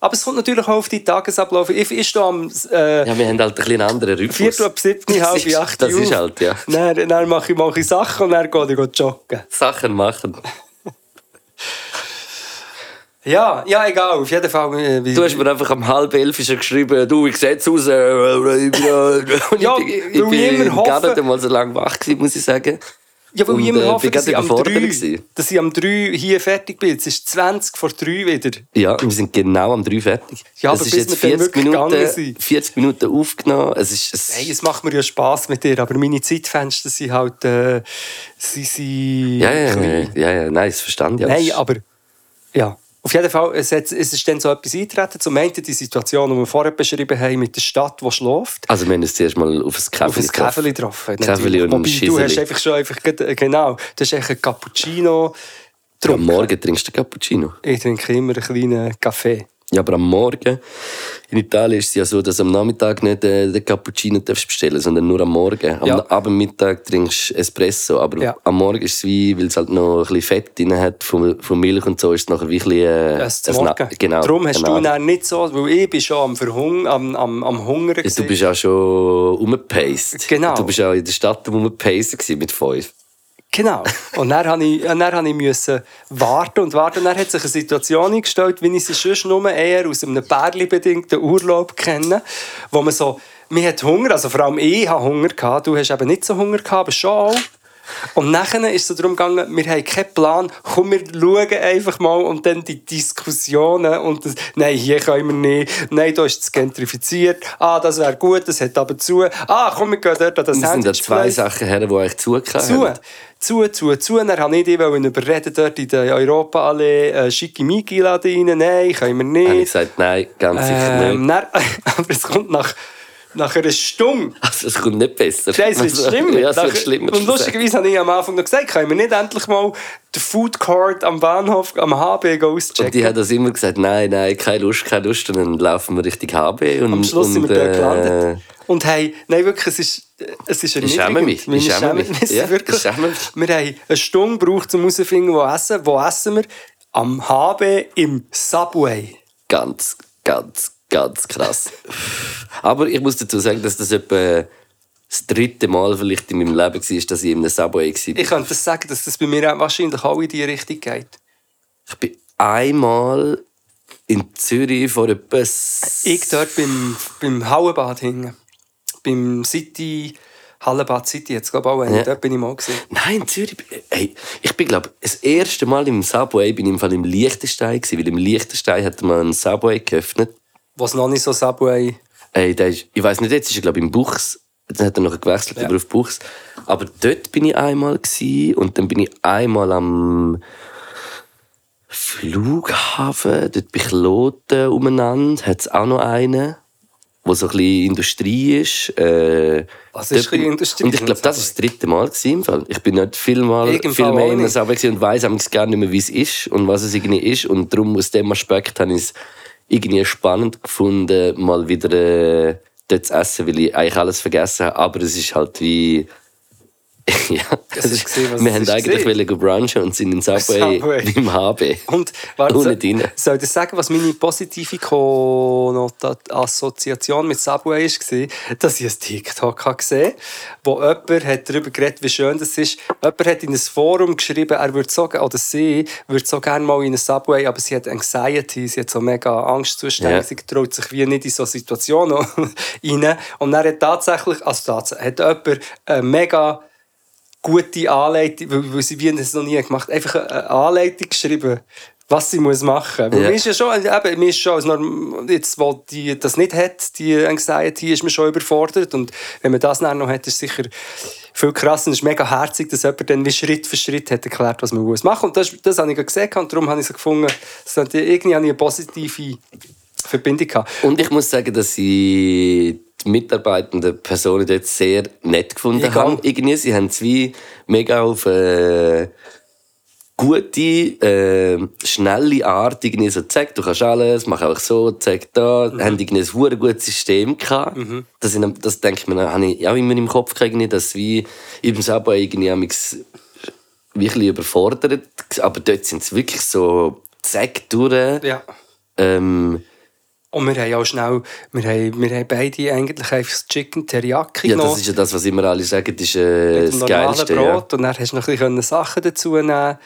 S2: Aber es kommt natürlich auch auf die Tagesablauf. Ich, ich stehe am äh,
S1: Ja, wir haben halt ein einen anderen Rhythmus.
S2: Viertel ab 7,
S1: Das
S2: halb 8
S1: Das ist halt, ja.
S2: Dann, dann mache ich, mache ich Sachen und dann gehe ich joggen.
S1: Sachen machen.
S2: Ja, ja, egal, auf jeden Fall. äh,
S1: Du hast mir einfach am halb elf geschrieben, du, ich sehe aus. Äh, ich bin, äh,
S2: Ja,
S1: ich ich
S2: ich
S1: bin gar nicht mal so lange wach gewesen, muss ich sagen.
S2: Ja, weil
S1: Und,
S2: ich immer
S1: äh,
S2: hoffe, dass ich, am
S1: überfordert
S2: 3,
S1: gewesen.
S2: dass ich am 3 hier fertig bin. Es ist 20 vor 3 wieder.
S1: Ja, wir sind genau am 3 fertig.
S2: Ja,
S1: es
S2: aber
S1: ist jetzt
S2: wir dann
S1: 40
S2: wirklich gegangen
S1: Minuten,
S2: sind.
S1: 40 Minuten aufgenommen. Es ist, es
S2: Hey, es macht mir ja Spass mit dir, aber meine Zeitfenster sind halt... Äh, sie sind...
S1: ja, ja, ja, ja, ja, nein, das verstand ich.
S2: Nein, aber... Ja. Auf jeden Fall, es, hat, es ist dann so etwas eingetreten. Zum einen die Situation, die wir vorher beschrieben haben, mit der Stadt, die schläft.
S1: Also wir haben uns zuerst mal auf ein
S2: Auf
S1: Käfeli
S2: ein Käfeli getroffen.
S1: Käfeli und ein
S2: Wobei, du
S1: Schisseli.
S2: hast einfach schon einfach, äh, genau, du hast einen Cappuccino
S1: Am
S2: getrunken.
S1: Morgen trinkst du Cappuccino.
S2: Ich trinke immer einen kleinen Kaffee.
S1: Ja, aber am Morgen, in Italien ist es ja so, dass am Nachmittag nicht äh, den Cappuccino darfst bestellen sondern nur am Morgen. Am
S2: Ja.
S1: ab dem Mittag trinkst du Espresso, aber
S2: Ja.
S1: am Morgen ist es wie, weil es halt noch ein bisschen Fett drin hat von, von Milch und so, ist es nachher wie ein bisschen... Äh,
S2: Das
S1: ein Na-. Genau.
S2: Darum hast du dann nicht so, weil ich bin schon am Verhung, am, am, am Hungern.
S1: Ja, Du bist auch schon rumgepaced.
S2: Genau.
S1: Du bist auch in der Stadt rumgepaced mit fünf.
S2: Genau. Und dann habe ich, dann habe ich müssen warten und warten. Und dann hat sich eine Situation eingestellt, wie ich sie sonst nur eher aus einem Bärli-bedingten Urlaub kenne, wo man so, man hat Hunger, also vor allem ich habe Hunger gehabt, du hast eben nicht so Hunger gehabt, aber schon auch. Und nachher ist es darum gegangen, wir haben keinen Plan, komm, wir schauen einfach mal und dann die Diskussionen und das, nein, hier können wir nicht, nein, da ist es gentrifiziert, ah, das wäre gut, das hat aber zu, ah, komm, wir gehen dort an das
S1: Das sind ja zwei. Sachen her, die eigentlich zugehört
S2: Zu, zu, zu, zu. Dann wollte ich dich überreden, dort in der Europaallee äh, Schickimicki rein. Nein, können wir
S1: Habe ich
S2: nicht.
S1: gesagt, nein, ganz sicher
S2: Ähm,
S1: nicht.
S2: dann, aber es kommt nach, nach einer Stunde.
S1: Also, es kommt nicht besser.
S2: Nein, es wird
S1: Also,
S2: schlimmer.
S1: Ja, es wird schlimmer.
S2: Und lustigerweise habe ich am Anfang noch gesagt, können wir nicht endlich mal den Food Court am Bahnhof, am HB gehen
S1: Und
S2: auschecken.
S1: die hat das immer gesagt, nein, nein, keine Lust, keine Lust. Und dann laufen wir Richtung HB. Und,
S2: Am Schluss
S1: und,
S2: sind wir dort
S1: äh,
S2: gelandet. Und hey, nein, wirklich, es ist, es ist
S1: Ich schäme mich.
S2: Wir
S1: Ich schäme mich. Ja,
S2: wirklich,
S1: ich schäme mich.
S2: wir haben eine Stunde gebraucht, um herauszufinden, wo essen. Wo essen wir? Am HB im Subway.
S1: Ganz, ganz, ganz krass. Aber ich muss dazu sagen, dass das etwa das dritte Mal vielleicht in meinem Leben war, dass ich in einem Subway war.
S2: Ich könnte das sagen, dass das bei mir auch wahrscheinlich auch in die Richtung geht.
S1: Ich bin einmal in Zürich vor etwa...
S2: Ich dort beim, beim Hallenbad hinten. Beim City, Hallenbad City, jetzt glaube ich auch einen.
S1: Ja.
S2: Dort bin ich mal gesehen.
S1: Nein, in Zürich. Ey, ich bin, glaube das erste Mal im Subway bin ich im Fall im Liechtenstein gewesen, weil im Liechtenstein hat man einen Subway geöffnet.
S2: Was noch nicht so Subway.
S1: Ey, der ist, ich weiß nicht, jetzt ist er glaube ich im Buchs. Dann hat er noch gewechselt
S2: Ja.
S1: über auf Buchs. Aber dort bin ich einmal gewesen, und dann bin ich einmal am Flughafen. Dort bin ich Loten umeinander. Hat es auch noch einen, wo so ein bisschen Industrie ist. Äh,
S2: Was ist
S1: dort
S2: Industrie
S1: Und ich glaube, das war das dritte Mal im Fall. Ich bin nicht viel, mal,
S2: Irgendwann
S1: viel mehr in der gewesen und weiss eigentlich gar nicht mehr, wie es ist und was es irgendwie ist. Und darum aus dem Aspekt habe ich es irgendwie spannend gefunden, mal wieder äh, dort zu essen, weil ich eigentlich alles vergessen habe. Aber es ist halt wie... ja,
S2: Es ist gesehen, was
S1: wir haben eigentlich
S2: gesehen.
S1: wollen go brunchen und sind in Subway,
S2: Subway.
S1: beim HB.
S2: Und warte,
S1: Ohne
S2: soll, ich dir sagen, was meine positive Assoziation mit Subway war? Dass ich ein TikTok habe gesehen wo jemand hat darüber geredet wie schön das ist. Jemand hat in ein Forum geschrieben, er würde so, oder sie würde so gerne mal in ein Subway, aber sie hat Anxiety, sie hat so mega Angstzustände,
S1: Ja.
S2: sie traut sich wie nicht in so Situationen rein. Und dann hat tatsächlich, also tatsächlich, hat jemand eine mega gute Anleitung, weil, weil sie wie das noch nie gemacht einfach eine Anleitung geschrieben, was sie muss machen muss.
S1: Ja.
S2: Mir ist ja schon, eben, mir ist schon als Norm, jetzt, wo die das nicht hat, die Anxiety, ist man schon überfordert. Und wenn man das dann noch hat, ist sicher viel krasser. Und es ist mega herzig, dass jemand dann wie Schritt für Schritt hat erklärt, was man muss machen. Und das, das habe ich gesehen und darum habe ich so gefunden, dass irgendwie habe ich eine positive Verbindung gehabt.
S1: Und ich muss sagen, dass ich die mitarbeitenden Personen dort sehr nett gefunden
S2: Ich
S1: haben. Irgendwie, sie haben wie mega auf äh, gute, äh, schnelle Art irgendwie so gezeigt, du kannst alles, mach auch so, zeig da.
S2: Mhm.
S1: Haben irgendwie ein verdammt gutes System gehabt. Das, in, das denke ich mir, habe ich auch immer im Kopf gehabt, dass wie im Subway irgendwie wirklich überfordert, aber dort sind es wirklich so zack durch.
S2: Ja.
S1: Ähm,
S2: Und wir haben auch schnell, wir haben, wir haben beide eigentlich einfach das Chicken Teriyaki
S1: Ja, das ist ja das, was immer alle sagen, das ist äh, das Geilste.
S2: Brot. Und dann hast du noch ein bisschen Sachen dazu nehmen.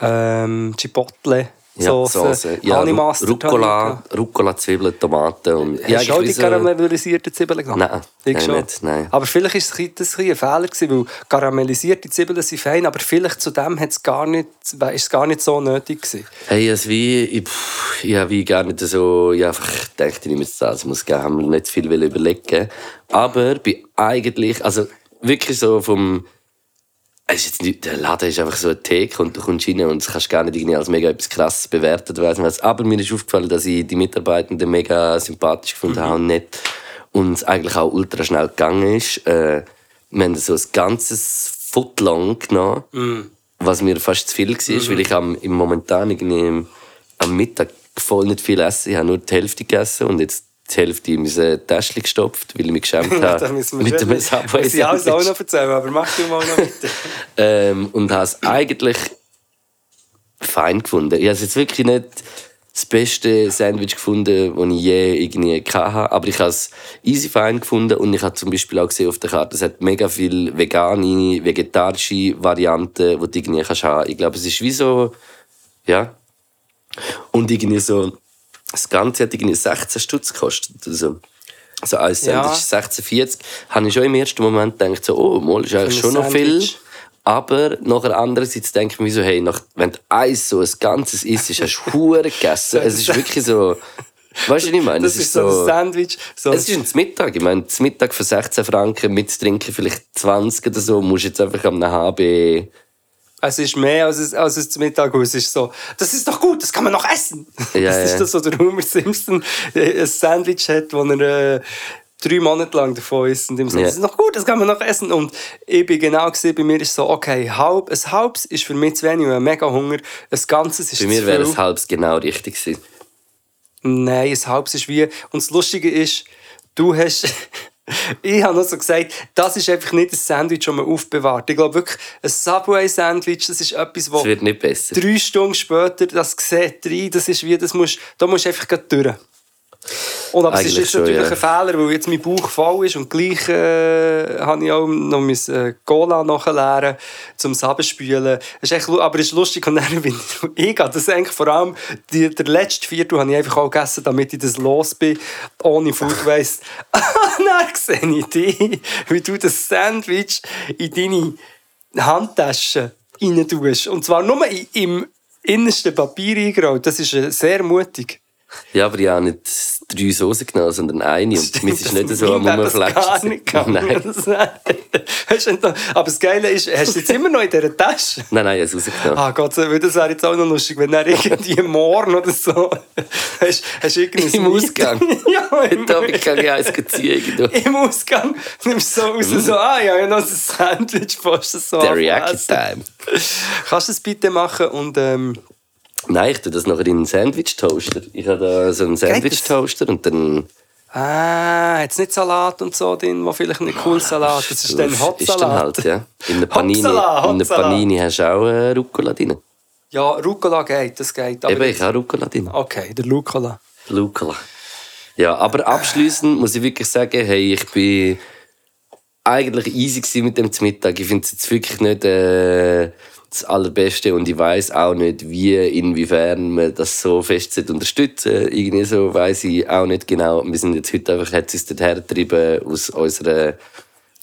S2: Ähm, Chipotle
S1: Ja,
S2: Soße,
S1: Soße. Ja,
S2: Honey
S1: Ru-
S2: Mustard
S1: Rucola,
S2: ich
S1: Rucola, Zwiebeln, Tomaten und...
S2: Hast du auch die karamellisierte Zwiebeln genommen?
S1: Nein,
S2: ich
S1: nein,
S2: schon.
S1: nicht, nein.
S2: Aber vielleicht war das ein, ein Fehler, gewesen, weil karamellisierte Zwiebeln sind fein, aber vielleicht zu dem gar nicht, ist es gar nicht so nötig gewesen.
S1: Hey, also wie, ich, pff, ich habe wie gar nicht so, ich einfach gedacht, ich nehme jetzt das, muss gehen, haben wir nicht zu viel überlegen. Aber bin eigentlich, also wirklich so vom, es ist jetzt nicht, der Laden ist einfach so eine Theke und du kommst rein und das kannst gar nicht irgendwie als mega etwas krasses nicht was. Aber mir ist aufgefallen, dass ich die Mitarbeitenden mega sympathisch gefunden habe und nett und es eigentlich auch ultra schnell gegangen ist. Äh, wir haben so ein ganzes Footlong genommen was mir fast zu viel war, weil ich am, im momentan irgendwie am Mittag voll nicht viel esse. Ich habe nur die Hälfte gegessen und jetzt die Hälfte in mein Täschchen gestopft, weil ich mich geschämt habe mit dem Subway
S2: muss ich alles auch noch erzählen, aber mach du mal noch weiter.
S1: ähm, Und habe es eigentlich fein gefunden. Ich habe es jetzt wirklich nicht das beste Sandwich gefunden, das ich je irgendwie hatte, aber ich habe es easy fein gefunden und ich habe zum Beispiel auch gesehen auf der Karte, es hat mega viele vegane, vegetarische Varianten, die du irgendwie kannst haben. Ich glaube, es ist wie so, ja, und irgendwie so, das Ganze hat irgendwie 16 Stutz gekostet. Also, so ein Sandwich
S2: Ja.
S1: 16,40. Habe ich schon im ersten Moment gedacht, so, oh, mal ist eigentlich schon noch viel. Aber nachher andererseits denke ich mir so, hey, nach, wenn du eins so ein ganzes isst, hast du Huren gegessen. es ist wirklich so, weißt du, was ich meine?
S2: Das
S1: es
S2: ist so ein Sandwich. So
S1: es ist ein Mittag. Ich meine, zum Mittag für 16 Franken mit Trinken vielleicht 20 oder so, musst du jetzt einfach am HB.
S2: Es ist mehr als es, als es zum Mittag es ist so, das ist doch gut, das kann man noch essen.
S1: Ja,
S2: das ist
S1: ja.
S2: das, wo der Homer Simpson äh, ein Sandwich hat, wo er äh, drei Monate lang davon isst und ihm sagt,
S1: Ja.
S2: das ist noch gut, das kann man noch essen. Und ich bin genau gesehen, bei mir ist so, okay, halb, ein halbes ist für mich zu wenig, ich habe mega Hunger, ein ganzes ist
S1: Bei mir wäre
S2: viel.
S1: es halbs genau richtig gewesen.
S2: Nein, ein halbes ist wie. Und das Lustige ist, du hast. ich habe noch so gesagt, das ist einfach nicht ein Sandwich, das man aufbewahrt. Ich glaube wirklich, ein Subway-Sandwich, das ist etwas, wo
S1: Es wird nicht besser.
S2: drei Stunden später das sieht rein, das ist wie, das musst, da musst du einfach durch. Und aber es ist
S1: schon,
S2: natürlich
S1: ja.
S2: ein Fehler, weil jetzt mein Bauch voll ist und gleich äh, habe ich auch noch mein äh, Cola nachleeren zum Sabenspülen. Es ist echt, aber es ist lustig und dann bin ich, ich das eigentlich vor allem, die, der letzte Viertel habe ich einfach auch gegessen, damit ich das los bin, ohne Food Waste. dann sehe ich dich, wie du das Sandwich in deine Handtasche rein tust. Und zwar nur im innersten Papier eingerollt. Das ist äh, sehr mutig.
S1: Ja, aber ich habe nicht drei Soßen genommen, sondern eine. Und mir ist nicht so am
S2: gegangen.
S1: Nein.
S2: Aber das Geile ist, hast du es jetzt immer noch in dieser Tasche?
S1: Nein, nein, ich habe es rausgenommen.
S2: Ah Gott, sei Dank, das wäre jetzt auch noch lustig, wenn er irgendwie morgen oder so hast, hast irgendein
S1: Im Ausgang.
S2: ja, im,
S1: Da habe ich keine ziehen. du.
S2: im Ausgang nimmst du so raus, so, ah ja, ich habe noch ein Sandwich, fast so
S1: Teriyaki
S2: anfassen.
S1: Time.
S2: Kannst du das bitte machen und ähm,
S1: Nein, ich tue das nachher in einen Sandwich-Toaster. Ich habe da so einen? Sandwich-Toaster und dann...
S2: ah, es nicht Salat und so drin, wo vielleicht nicht cool Salat, das ist dann
S1: Ist
S2: Hotsalat.
S1: dann halt, ja. In einer Panini,
S2: Hotsalat,
S1: in
S2: Hotsalat.
S1: Panini hast du auch äh, Rucola drin.
S2: Ja, Rucola geht, das geht. aber
S1: Eben,
S2: jetzt-
S1: ich habe Rucola drin.
S2: Okay, der Rucola.
S1: Rucola. Ja, aber abschließend muss ich wirklich sagen, hey, ich bin eigentlich easy gewesen mit dem Mittag. Ich finde es jetzt wirklich nicht äh, das Allerbeste und ich weiß auch nicht, wie, inwiefern man das so fest sollte unterstützen Irgendwie so weiß ich auch nicht genau. Wir sind jetzt heute einfach, hat es uns dorthin getrieben aus unserer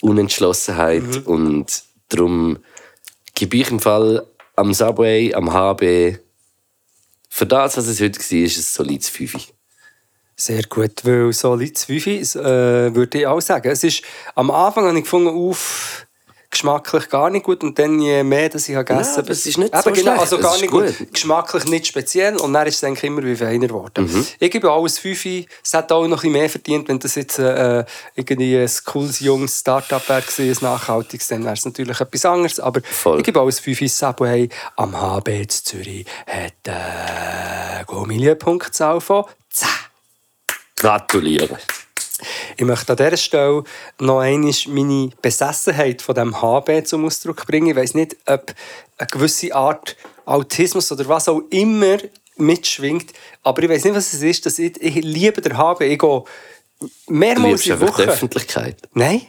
S1: Unentschlossenheit und darum gebe ich im Fall am Subway, am HB, für das, was es heute war, ist es ein solides 5.
S2: Sehr gut, weil so Litz 5 äh, würde ich auch sagen. Es ist, am Anfang habe ich gefunden, auf geschmacklich gar nicht gut und dann je mehr, dass ich habe gegessen
S1: aber es ist nicht
S2: Eben
S1: so
S2: genau,
S1: schlecht.
S2: also gar nicht gut.
S1: gut.
S2: Geschmacklich nicht speziell und dann ist es eigentlich immer wie feiner geworden.
S1: Mhm.
S2: Ich gebe alles 5. Es hat auch noch ein bisschen mehr verdient, wenn das jetzt äh, irgendwie ein cooles, junges Start-up wäre ein nachhaltiges, dann wäre es natürlich etwas anderes. Aber
S1: Voll.
S2: ich gebe alles 5. Subway am HB in Zürich hat äh, Gummilienpunktzahl von 10.
S1: Gratuliere.
S2: Ich möchte an dieser Stelle noch einmal meine Besessenheit von dem HB zum Ausdruck bringen. Ich weiß nicht, ob eine gewisse Art Autismus oder was auch immer mitschwingt, aber ich weiß nicht, was es ist. Dass ich, ich liebe den HB. Ich gehe mehrmals in der
S1: die
S2: Woche.
S1: Öffentlichkeit.
S2: Nein,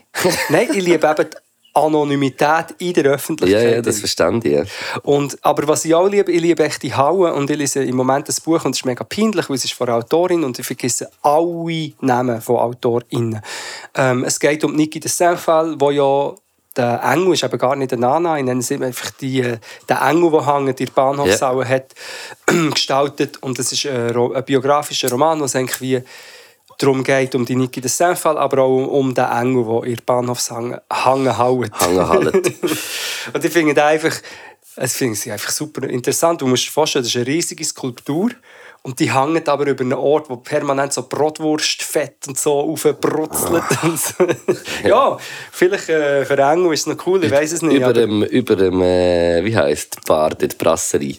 S2: nein, ich liebe eben Anonymität in der
S1: Ja,
S2: Öffentlichkeit.
S1: ja, das verstand ich. Ja.
S2: Und, aber was ich auch liebe, ich liebe echt die Hauen und ich lese im Moment das Buch und es ist mega peinlich, weil es ist von einer Autorin und ich vergesse alle Namen von AutorInnen. Ähm, es geht um Niki de Saint-Fall, wo ja der Engel ist eben gar nicht der Nana, ich nenne es einfach die, äh, der Engel, der hängt in der Bahnhofshalle hat, gestaltet und es ist ein, ein biografischer Roman, wo es eigentlich wie darum geht, um die Niki de Saint-Fall, aber auch um, den Engel, der in der hält.
S1: Hangen halt.
S2: Und ich finde das einfach, es finde ich einfach super interessant. Du musst dir vorstellen, das ist eine riesige Skulptur. Und die hängt aber über einen Ort, wo permanent so Brotwurstfett und so aufbrutzelt. So. ja, vielleicht äh, für Engel ist es noch cool, ich weiß es nicht.
S1: über
S2: aber,
S1: dem, über dem äh, wie heisst die Bar, die Brasserie?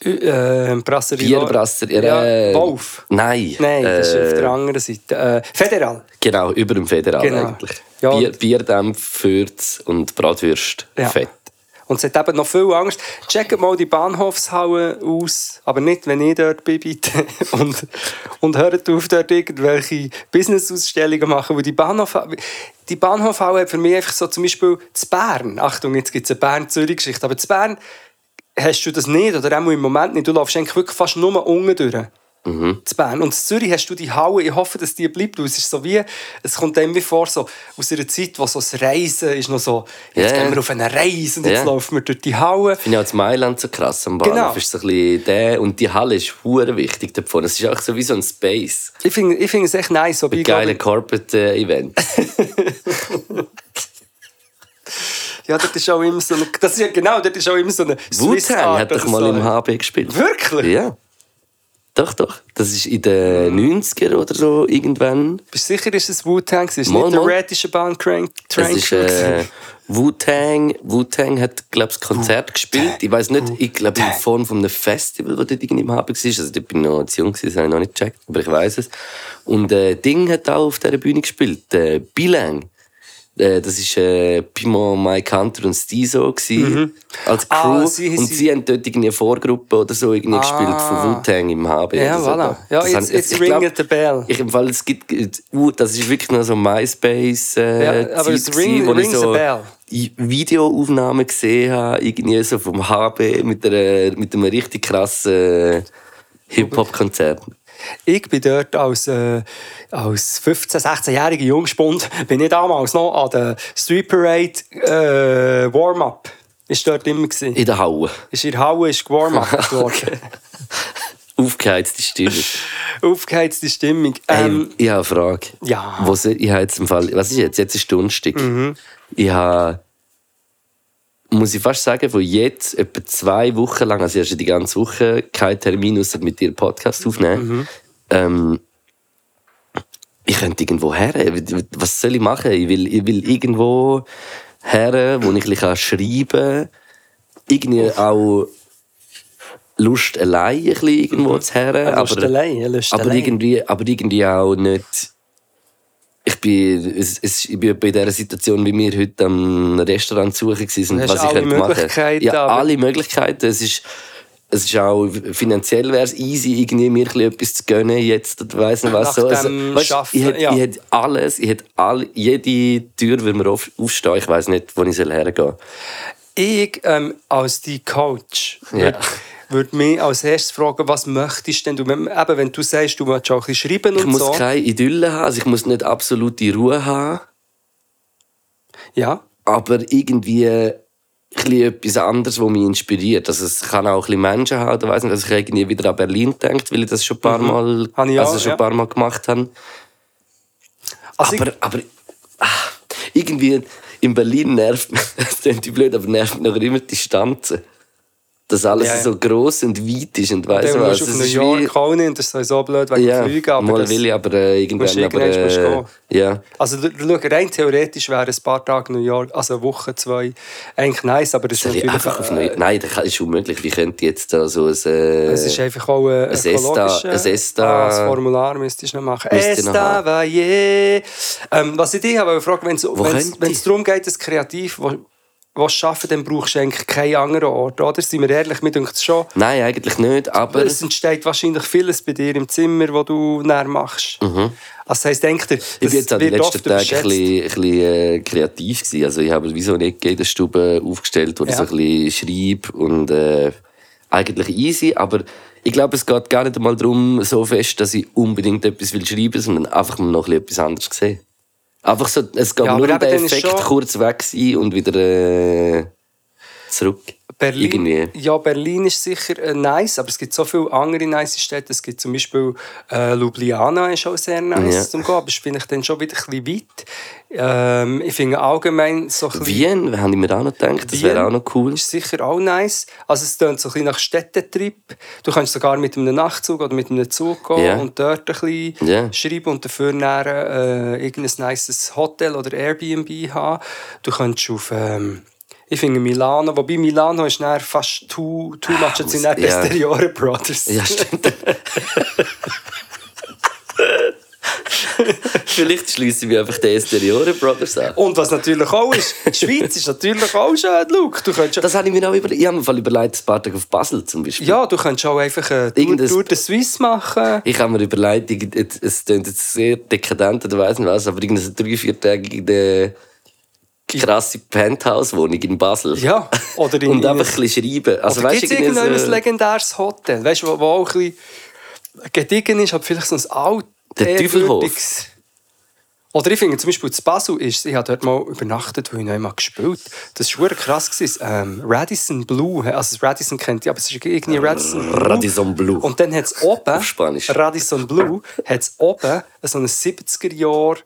S2: Äh, Brasserie
S1: Bierbrasserie.
S2: Ja,
S1: äh,
S2: Wolf.
S1: Nein.
S2: Nein, das ist auf
S1: äh,
S2: der anderen Seite. Äh, Federal.
S1: Genau, über dem Federal
S2: Genau.
S1: eigentlich.
S2: Ja.
S1: Bier, Bierdämpf, Fürz und Bratwürst.
S2: Ja.
S1: Fett.
S2: Und es hat eben noch viel Angst. Checkt mal die Bahnhofshalle aus, aber nicht, wenn ich dort bin, bitte. Und, und hört auf, dort irgendwelche Business-Ausstellungen machen, weil die Bahnhof, die Bahnhofhalle hat für mich einfach so zum Beispiel zu Bern. Achtung, jetzt gibt es eine Bern-Zürich-Geschichte, aber zu Bern hast du das nicht, oder auch im Moment nicht. Du läufst eigentlich wirklich fast nur unten durch. Zu Bern. Und in Zürich hast du die Halle, ich hoffe, dass die bleibt, weil es ist so wie, es kommt einem wie vor, so aus einer Zeit, wo so das Reisen ist noch so, jetzt
S1: Ja,
S2: gehen wir auf eine Reise und jetzt laufen wir durch die Halle.
S1: finde ich auch in Mailand so krass am Bahnhof.
S2: Genau.
S1: Ist so ein bisschen der, und die Halle ist hure wichtig davon. Es ist auch so wie so ein Space.
S2: Ich finde ich finde es echt nice. So,
S1: Ein geiles Corporate-Event.
S2: ja, das ist auch immer so eine, das ist ja genau, das ist auch immer so eine Swiss
S1: Wu-Tang hat doch mal
S2: so.
S1: im HB gespielt.
S2: Wirklich?
S1: Ja. Doch, doch. Das ist in den 90er oder so irgendwann.
S2: Bist du sicher, ist es Wu-Tang? Es ist
S1: Mal,
S2: nicht der
S1: mal.
S2: Rätische Bahn Train
S1: Das ist äh, Wu-Tang. Wu-Tang hat, glaube ich, das Konzert gespielt. Ich weiß nicht, ich glaube in Form von einem Festival, das dort irgendwie im HB war. Also, dort bin ich noch zu jung, das habe ich noch nicht gecheckt, aber ich weiß es. Und äh, Ding hat auch auf dieser Bühne gespielt. Äh, Bilang. Äh, das war äh, Pimon, Mike Hunter und Stizo gewesen, als Crew.
S2: Ah, sie-
S1: und
S2: sie-
S1: sie haben dort irgendwie eine Vorgruppe oder so irgendwie gespielt von Wu-Tang im HB.
S2: Ja,
S1: oder so.
S2: voilà. Ja,
S1: Das
S2: jetzt- jetzt ringt der Bell.
S1: Ich Fall, es gibt, uh, das ist wirklich noch so MySpace äh,
S2: Ja, aber es ring- rings
S1: so
S2: bell.
S1: Videoaufnahmen gesehen habe, irgendwie so vom HB mit, einer, mit einem richtig krassen Hip-Hop-Konzert.
S2: Ich bin dort als, äh, als 15-, 16-jähriger Jungspund, bin ich damals noch an der Street Parade äh, Warm-Up. Ist dort immer gewesen.
S1: In der Halle.
S2: Ist in der Halle ist gewarm-up worden.
S1: Aufgeheizte Stimme.
S2: Aufgeheizte Stimmung. Ähm,
S1: hey, ich habe eine Frage.
S2: ja.
S1: Wo se- ich habe jetzt im Fall, was ist jetzt? Jetzt ist Donnerstag. Ich habe, muss ich fast sagen, von jetzt etwa zwei Wochen lang, also erst die ganze Woche, kein Termin, außer mit dir einen Podcast aufnehmen. Ähm, ich könnte irgendwo her. Was soll ich machen? Ich will, ich will irgendwo her, wo ich ein schreiben kann. Irgendwie auch Lust allein ein bisschen irgendwo zu her.
S2: Lust allein, Lust
S1: aber
S2: allein.
S1: irgendwie, aber irgendwie auch nicht. Ich bin, es, es, ich bin bei dieser Situation, wie wir heute am Restaurant suchen waren, was ich
S2: alle
S1: könnte machen.
S2: Möglichkeiten,
S1: Ja, alle Möglichkeiten. Es ist, es ist auch finanziell wäre es easy, irgendwie mir etwas zu gönnen jetzt oder weiss nicht was.
S2: Nach
S1: so. Also, weißt,
S2: Schaffen,
S1: ich hätte,
S2: ja.
S1: ich hätte alles, ich hätte all, jede Tür, will mir auf, aufstehen. Ich weiß nicht, wo ich hergehen soll.
S2: Ich ähm, als dein Coach
S1: Ja.
S2: Würde würd mich als erstes fragen, was möchtest denn du? Eben, wenn du sagst, du willst auch ein bisschen schreiben
S1: Ich
S2: und
S1: muss
S2: so.
S1: keine Idylle haben, also ich muss nicht absolute Ruhe haben.
S2: Ja.
S1: aber irgendwie ein bisschen etwas anderes, was mich inspiriert. Also es kann auch ein bisschen Menschen haben, oder weiss nicht, dass ich irgendwie wieder an Berlin denke, weil ich das schon ein paar Mal,
S2: Habe ich
S1: also schon
S2: ja.
S1: paar Mal gemacht habe.
S2: Also
S1: aber, aber ah, irgendwie in Berlin nervt mich, das klingt blöd, aber nervt mich noch immer die Distanzen. Dass alles
S2: ja.
S1: so gross und weit ist und
S2: dann
S1: was.
S2: musst du auf New
S1: ist
S2: York auch nicht, das ist sowieso blöd wegen dem Fliegen. Aber
S1: mal
S2: das,
S1: will ich, aber äh, irgendwann, aber, äh, ja.
S2: Also schau, rein theoretisch wäre ein paar Tage New York, also eine Woche, zwei, eigentlich nice, aber das ist natürlich...
S1: einfach auf
S2: äh,
S1: Nein, das ist unmöglich. Wie könnte jetzt da so ein... Äh,
S2: Es ist einfach auch ein
S1: ESTA- ein ESTA-
S2: Ah, das Formular müsstest du noch machen. Esta
S1: haben.
S2: va je. Ähm, was ich dich aber fragen, wenn es
S1: könnte
S2: wenn es darum geht, dass kreativ... Wo, willst arbeiten dann brauchst du eigentlich keinen anderen Ort, oder? Sind wir ehrlich, mir denkt schon.
S1: Nein, eigentlich nicht, aber...
S2: es entsteht wahrscheinlich vieles bei dir im Zimmer, das du näher machst. Also das heisst, denkt ihr,
S1: Ich war jetzt an den letzten Tagen ein bisschen, ein bisschen äh, kreativ. Gewesen. Also ich habe wie so eine Ecke in der Stube aufgestellt, wo ich
S2: Ja.
S1: so ein bisschen schreibe und äh, eigentlich easy, aber ich glaube, es geht gar nicht einmal darum, so fest, dass ich unbedingt etwas will schreiben, sondern einfach mal noch ein bisschen etwas anderes sehen. Einfach so, es geht
S2: Ja,
S1: nur um den Effekt,
S2: schon-
S1: kurz weg sein und wieder äh, zurück.
S2: Berlin,
S1: Irgendwie.
S2: ja, Berlin ist sicher äh, nice, aber es gibt so viele andere nice Städte. Es gibt zum Beispiel äh, Ljubljana, ist auch sehr nice
S1: Ja.
S2: zum Gehen, aber das finde ich dann schon wieder ein bisschen weit. Ähm, ich finde allgemein so ein bisschen...
S1: Wien, habe ich mir auch noch gedacht, das wäre auch noch cool.
S2: Ist sicher auch nice. Also es klingt so ein bisschen nach Städtetrip. Du kannst sogar mit einem Nachtzug oder mit einem Zug gehen
S1: Ja.
S2: und dort ein bisschen
S1: Ja.
S2: schreiben und dafür nachher, äh, irgendein nices Hotel oder Airbnb haben. Du kannst auf... Ähm, ich finde Milano, wobei Milano ist nachher fast too, too much, jetzt sind dann
S1: ja.
S2: Brothers.
S1: Ja, stimmt. Vielleicht schließen wir einfach den Esteriore Brothers an.
S2: Und was natürlich auch ist, die Schweiz ist natürlich auch schön, Luke. Du könntest,
S1: Das habe ich mir auch überlegt. Ich habe mir voll überlegt, ein paar Tage auf Basel zum Beispiel.
S2: ja, du könntest auch einfach eine Tour,
S1: Irgendes-
S2: Tour de Suisse machen.
S1: Ich habe mir überlegt, ich- es klingt jetzt sehr dekadent oder weiss nicht was, aber irgendeine drei, viertägige krasse Penthouse-Wohnung in Basel.
S2: Ja, oder in-
S1: Und
S2: in-
S1: einfach ein bisschen schreiben. Also,
S2: Oder gibt es irgendein
S1: so-
S2: legendäres Hotel, weißt du, wo, wo auch ein bisschen gediegen ist, aber vielleicht so ein alt,
S1: Der Teufelhof.
S2: Oder ich finde zum Beispiel zu Basel ist, ich habe dort mal übernachtet, weil ich noch einmal gespielt Das war krass. gewesen. Ähm, Radisson Blue, also das Radisson kennt ihr, aber es ist irgendwie Radisson Blue.
S1: Radisson Blue.
S2: Und dann hat es oben,
S1: Spanisch.
S2: Radisson Blue, hat es oben so ein 70er-Jahr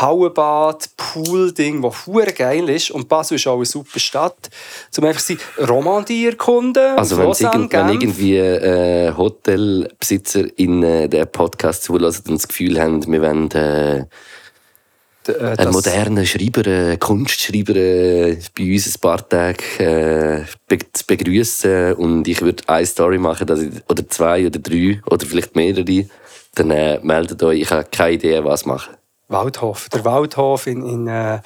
S2: Hauenbad, Pool-Ding, das hure geil ist. Und Basel ist auch eine super Stadt. Zum einfach sein Romandie erkunden.
S1: Also wenn, irgend, wenn irgendwie äh, Hotelbesitzer in äh, den Podcast zulassen und das Gefühl haben, wir wollen äh,
S2: äh,
S1: einen modernen Schreiber, äh, Kunstschreiber äh, bei uns ein paar Tage äh, be begrüßen und ich würde eine Story machen, dass ich, oder zwei oder drei oder vielleicht mehrere, dann äh, meldet euch, ich habe keine Idee, was machen.
S2: Waldhof. Der Waldhof in, in äh,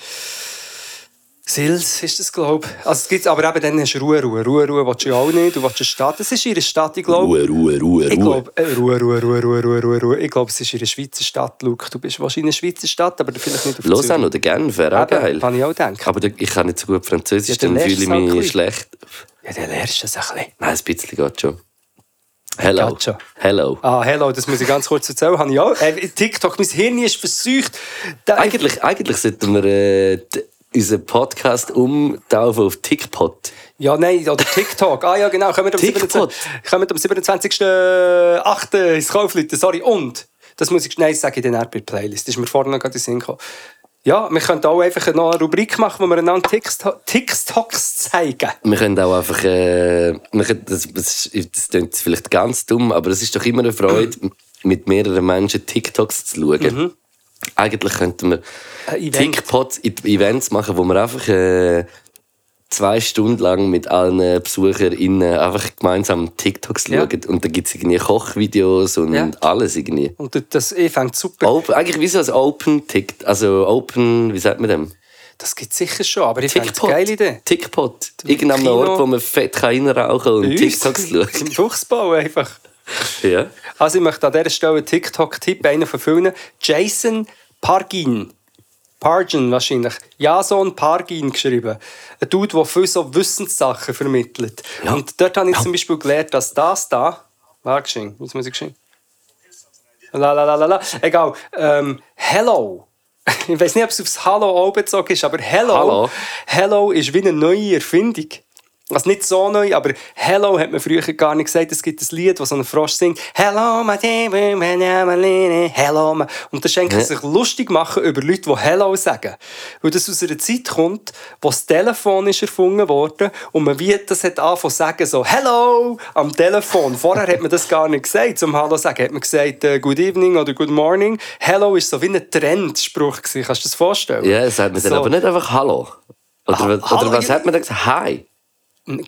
S2: Sils ist das, glaube ich. Also es gibt's, aber eben dann du Ruhe, Ruhe. Ruhe, Ruhe willst du auch nicht. Du willst eine Stadt. Das ist ihre Stadt, ich glaube.
S1: Ruhe, Ruhe, Ruhe,
S2: Ich
S1: Ruhe.
S2: glaube, äh, Ruhe, Ruhe, Ruhe, Ruhe, Ruhe, Ruhe, Ruhe. Ich glaube, es ist ihre Schweizer Stadt, Luke. Du bist wahrscheinlich eine Schweizer Stadt, aber vielleicht nicht auf
S1: Lausanne oder Genf wäre auch geil.
S2: Kann ich auch denken.
S1: Aber ich kann nicht so gut Französisch,
S2: Ja, dann
S1: fühle ich
S2: es ein
S1: mich schlecht.
S2: Ja, dann lernst du das ein bisschen.
S1: Nein, ein bisschen geht schon. Hello.
S2: Schon.
S1: Hello.
S2: Ah, hello, das muss ich ganz kurz erzählen. Habe ich auch. Äh, TikTok, mein Hirn ist verseucht. Da-
S1: Eigentlich, eigentlich sollten wir äh, unseren Podcast umtaufen auf TikTok.
S2: Ja, nein, oder TikTok. Ah ja, genau. Kommen wir am
S1: TikTok.
S2: 27. Kommen wir am 27.08. ins Kaufleute. Sorry. Und, das muss ich, nein, das sage ich dann auch bei der Playlist. Das ist mir vorhin noch gerade in den Sinn gekommen. Ja, wir könnten auch einfach noch eine Rubrik machen, wo wir einander TikToks zeigen.
S1: Wir können auch einfach, äh, wir können, das, das, das klingt vielleicht ganz dumm, aber es ist doch immer eine Freude, mit mehreren Menschen TikToks zu schauen. Eigentlich könnten wir
S2: Ein Event.
S1: TikToks, Events machen, wo wir einfach äh, zwei Stunden lang mit allen BesucherInnen einfach gemeinsam TikToks
S2: Ja.
S1: schauen. Und da gibt es irgendwie Kochvideos und
S2: Ja.
S1: alles irgendwie.
S2: Und das eh fängt super.
S1: Open, eigentlich wie so ein Open Tick, also Open, wie sagt man dem?
S2: Das gibt es sicher schon, aber ich finde es geile Idee.
S1: Tickpot. Irgendein. Ort, wo man fett kann reinrauchen kann und. TikToks schauen.
S2: Im Fuchsbau einfach.
S1: ja.
S2: Also ich möchte an dieser Stelle einen TikTok-Tipp, einer von vielen. Jason Pargin. Pargin wahrscheinlich. Jason Pargin geschrieben. Ein Dude, der viel so Wissenssachen vermittelt.
S1: Ja.
S2: Und dort habe ich zum Beispiel gelernt, dass das da... War geschehen? Jetzt muss ich geschehen. La la la la la. Egal. Ähm, hello. Ich weiß nicht, ob es aufs Hallo bezogen ist, aber Hello,
S1: Hallo.
S2: Hello ist wie eine neue Erfindung. Also nicht so neu, aber Hello hat man früher gar nicht gesagt. Es gibt ein Lied, das so ein Frosch singt. Hello, my name, my name, Hello. my-" Und das ist eigentlich sich lustig machen über Leute, die Hello sagen. Weil das aus einer Zeit kommt, wo das Telefon ist erfunden wurde und man wie das hat angefangen sagen, so Hello am Telefon. Vorher hat man das gar nicht gesagt, zum Hallo sagen. Hat man gesagt äh, Good Evening oder Good Morning. Hello ist so wie ein Trendspruch gewesen. Kannst du dir das vorstellen?
S1: Ja, hat man dann
S2: So.
S1: aber nicht einfach Hallo. Oder,
S2: Ha-
S1: oder was
S2: ja.
S1: hat man dann gesagt? Hi.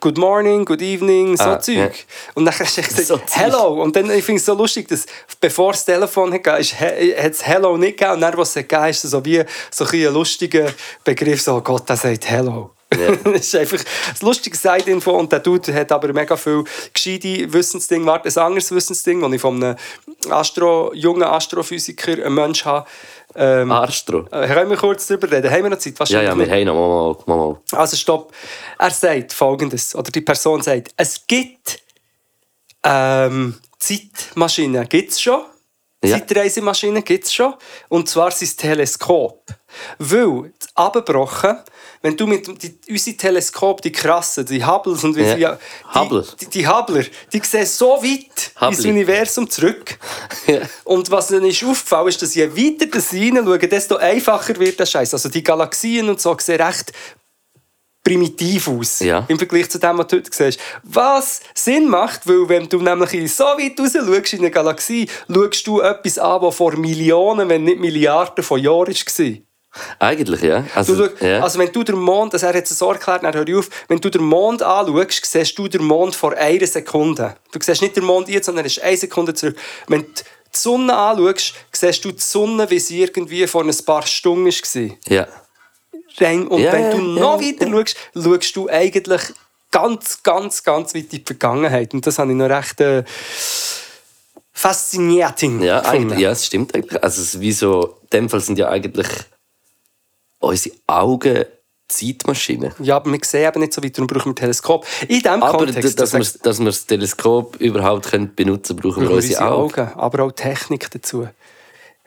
S2: Good morning, good evening, so
S1: Ah,
S2: Zeug.
S1: ja.
S2: Und dann hast du gesagt,
S1: So
S2: hello. Und dann ich finde es so lustig, dass bevor das Telefon hat, hat es hello nicht gegeben. Und dann, was es gegeben ist so wie so ein, lustiger Begriff, so Gott, der sagt hello. das ist einfach ein lustiges Side-Info und der Dude hat aber mega viel gescheite Wissensding. Warte, ein anderes Wissensding, das ich von einem Astro, jungen Astrophysiker, einem Mensch habe. Ähm,
S1: Arstro.
S2: äh, können wir kurz darüber reden? Haben wir noch Zeit?
S1: Ja, ja, wir haben noch mal, mal, mal.
S2: Also stopp. Er sagt folgendes, oder die Person sagt, es gibt ähm, Zeitmaschinen, gibt es schon.
S1: Ja.
S2: Zeitreisemaschinen gibt es schon. Und zwar es Teleskop. Weil, das abgebrochen, wenn du mit die, unsere Teleskop, die krassen, die Hubbles und wie
S1: Ja.
S2: sie, die, die, die Hubler, die sehen so weit ins
S1: Hubble.
S2: Universum zurück.
S1: Ja.
S2: Und was dann ist aufgefallen ist, dass je weiter das sie hineinschauen, desto einfacher wird der Scheiß. Also die Galaxien und so sehen recht primitiv aus.
S1: Ja.
S2: Im Vergleich zu dem, was du heute siehst. Was Sinn macht, weil wenn du nämlich so weit raus schaust in eine Galaxie, schaust du etwas an, das vor Millionen, wenn nicht Milliarden von Jahren war.
S1: Eigentlich, ja.
S2: Du,
S1: Also,
S2: schau-
S1: ja.
S2: Also wenn du den Mond, das er hat es so erklärt, dann hör ich auf, wenn du den Mond anschaust, siehst du den Mond vor einer Sekunde. Du siehst nicht den Mond jetzt, sondern er ist eine Sekunde zurück. Wenn du die Sonne anschaust, siehst du die Sonne, wie sie irgendwie vor ein paar Stunden war.
S1: ja.
S2: Rein. Und
S1: Ja,
S2: wenn
S1: ja,
S2: du
S1: ja,
S2: noch
S1: ja.
S2: weiter schaust, schaust du eigentlich ganz, ganz, ganz weit in die Vergangenheit. Und das habe ich noch recht äh, faszinierend
S1: Ja, eigentlich, ja, es stimmt eigentlich. Also, es ist wie so, in dem Fall sind ja eigentlich unsere Augen Zeitmaschinen.
S2: Ja, aber wir sehen eben nicht so weit, darum brauchen wir Teleskop. In diesem
S1: Aber
S2: Kontext,
S1: dass,
S2: du
S1: wir,
S2: sagst,
S1: dass wir das Teleskop überhaupt können benutzen können, brauchen wir unsere Augen.
S2: aber auch Technik dazu.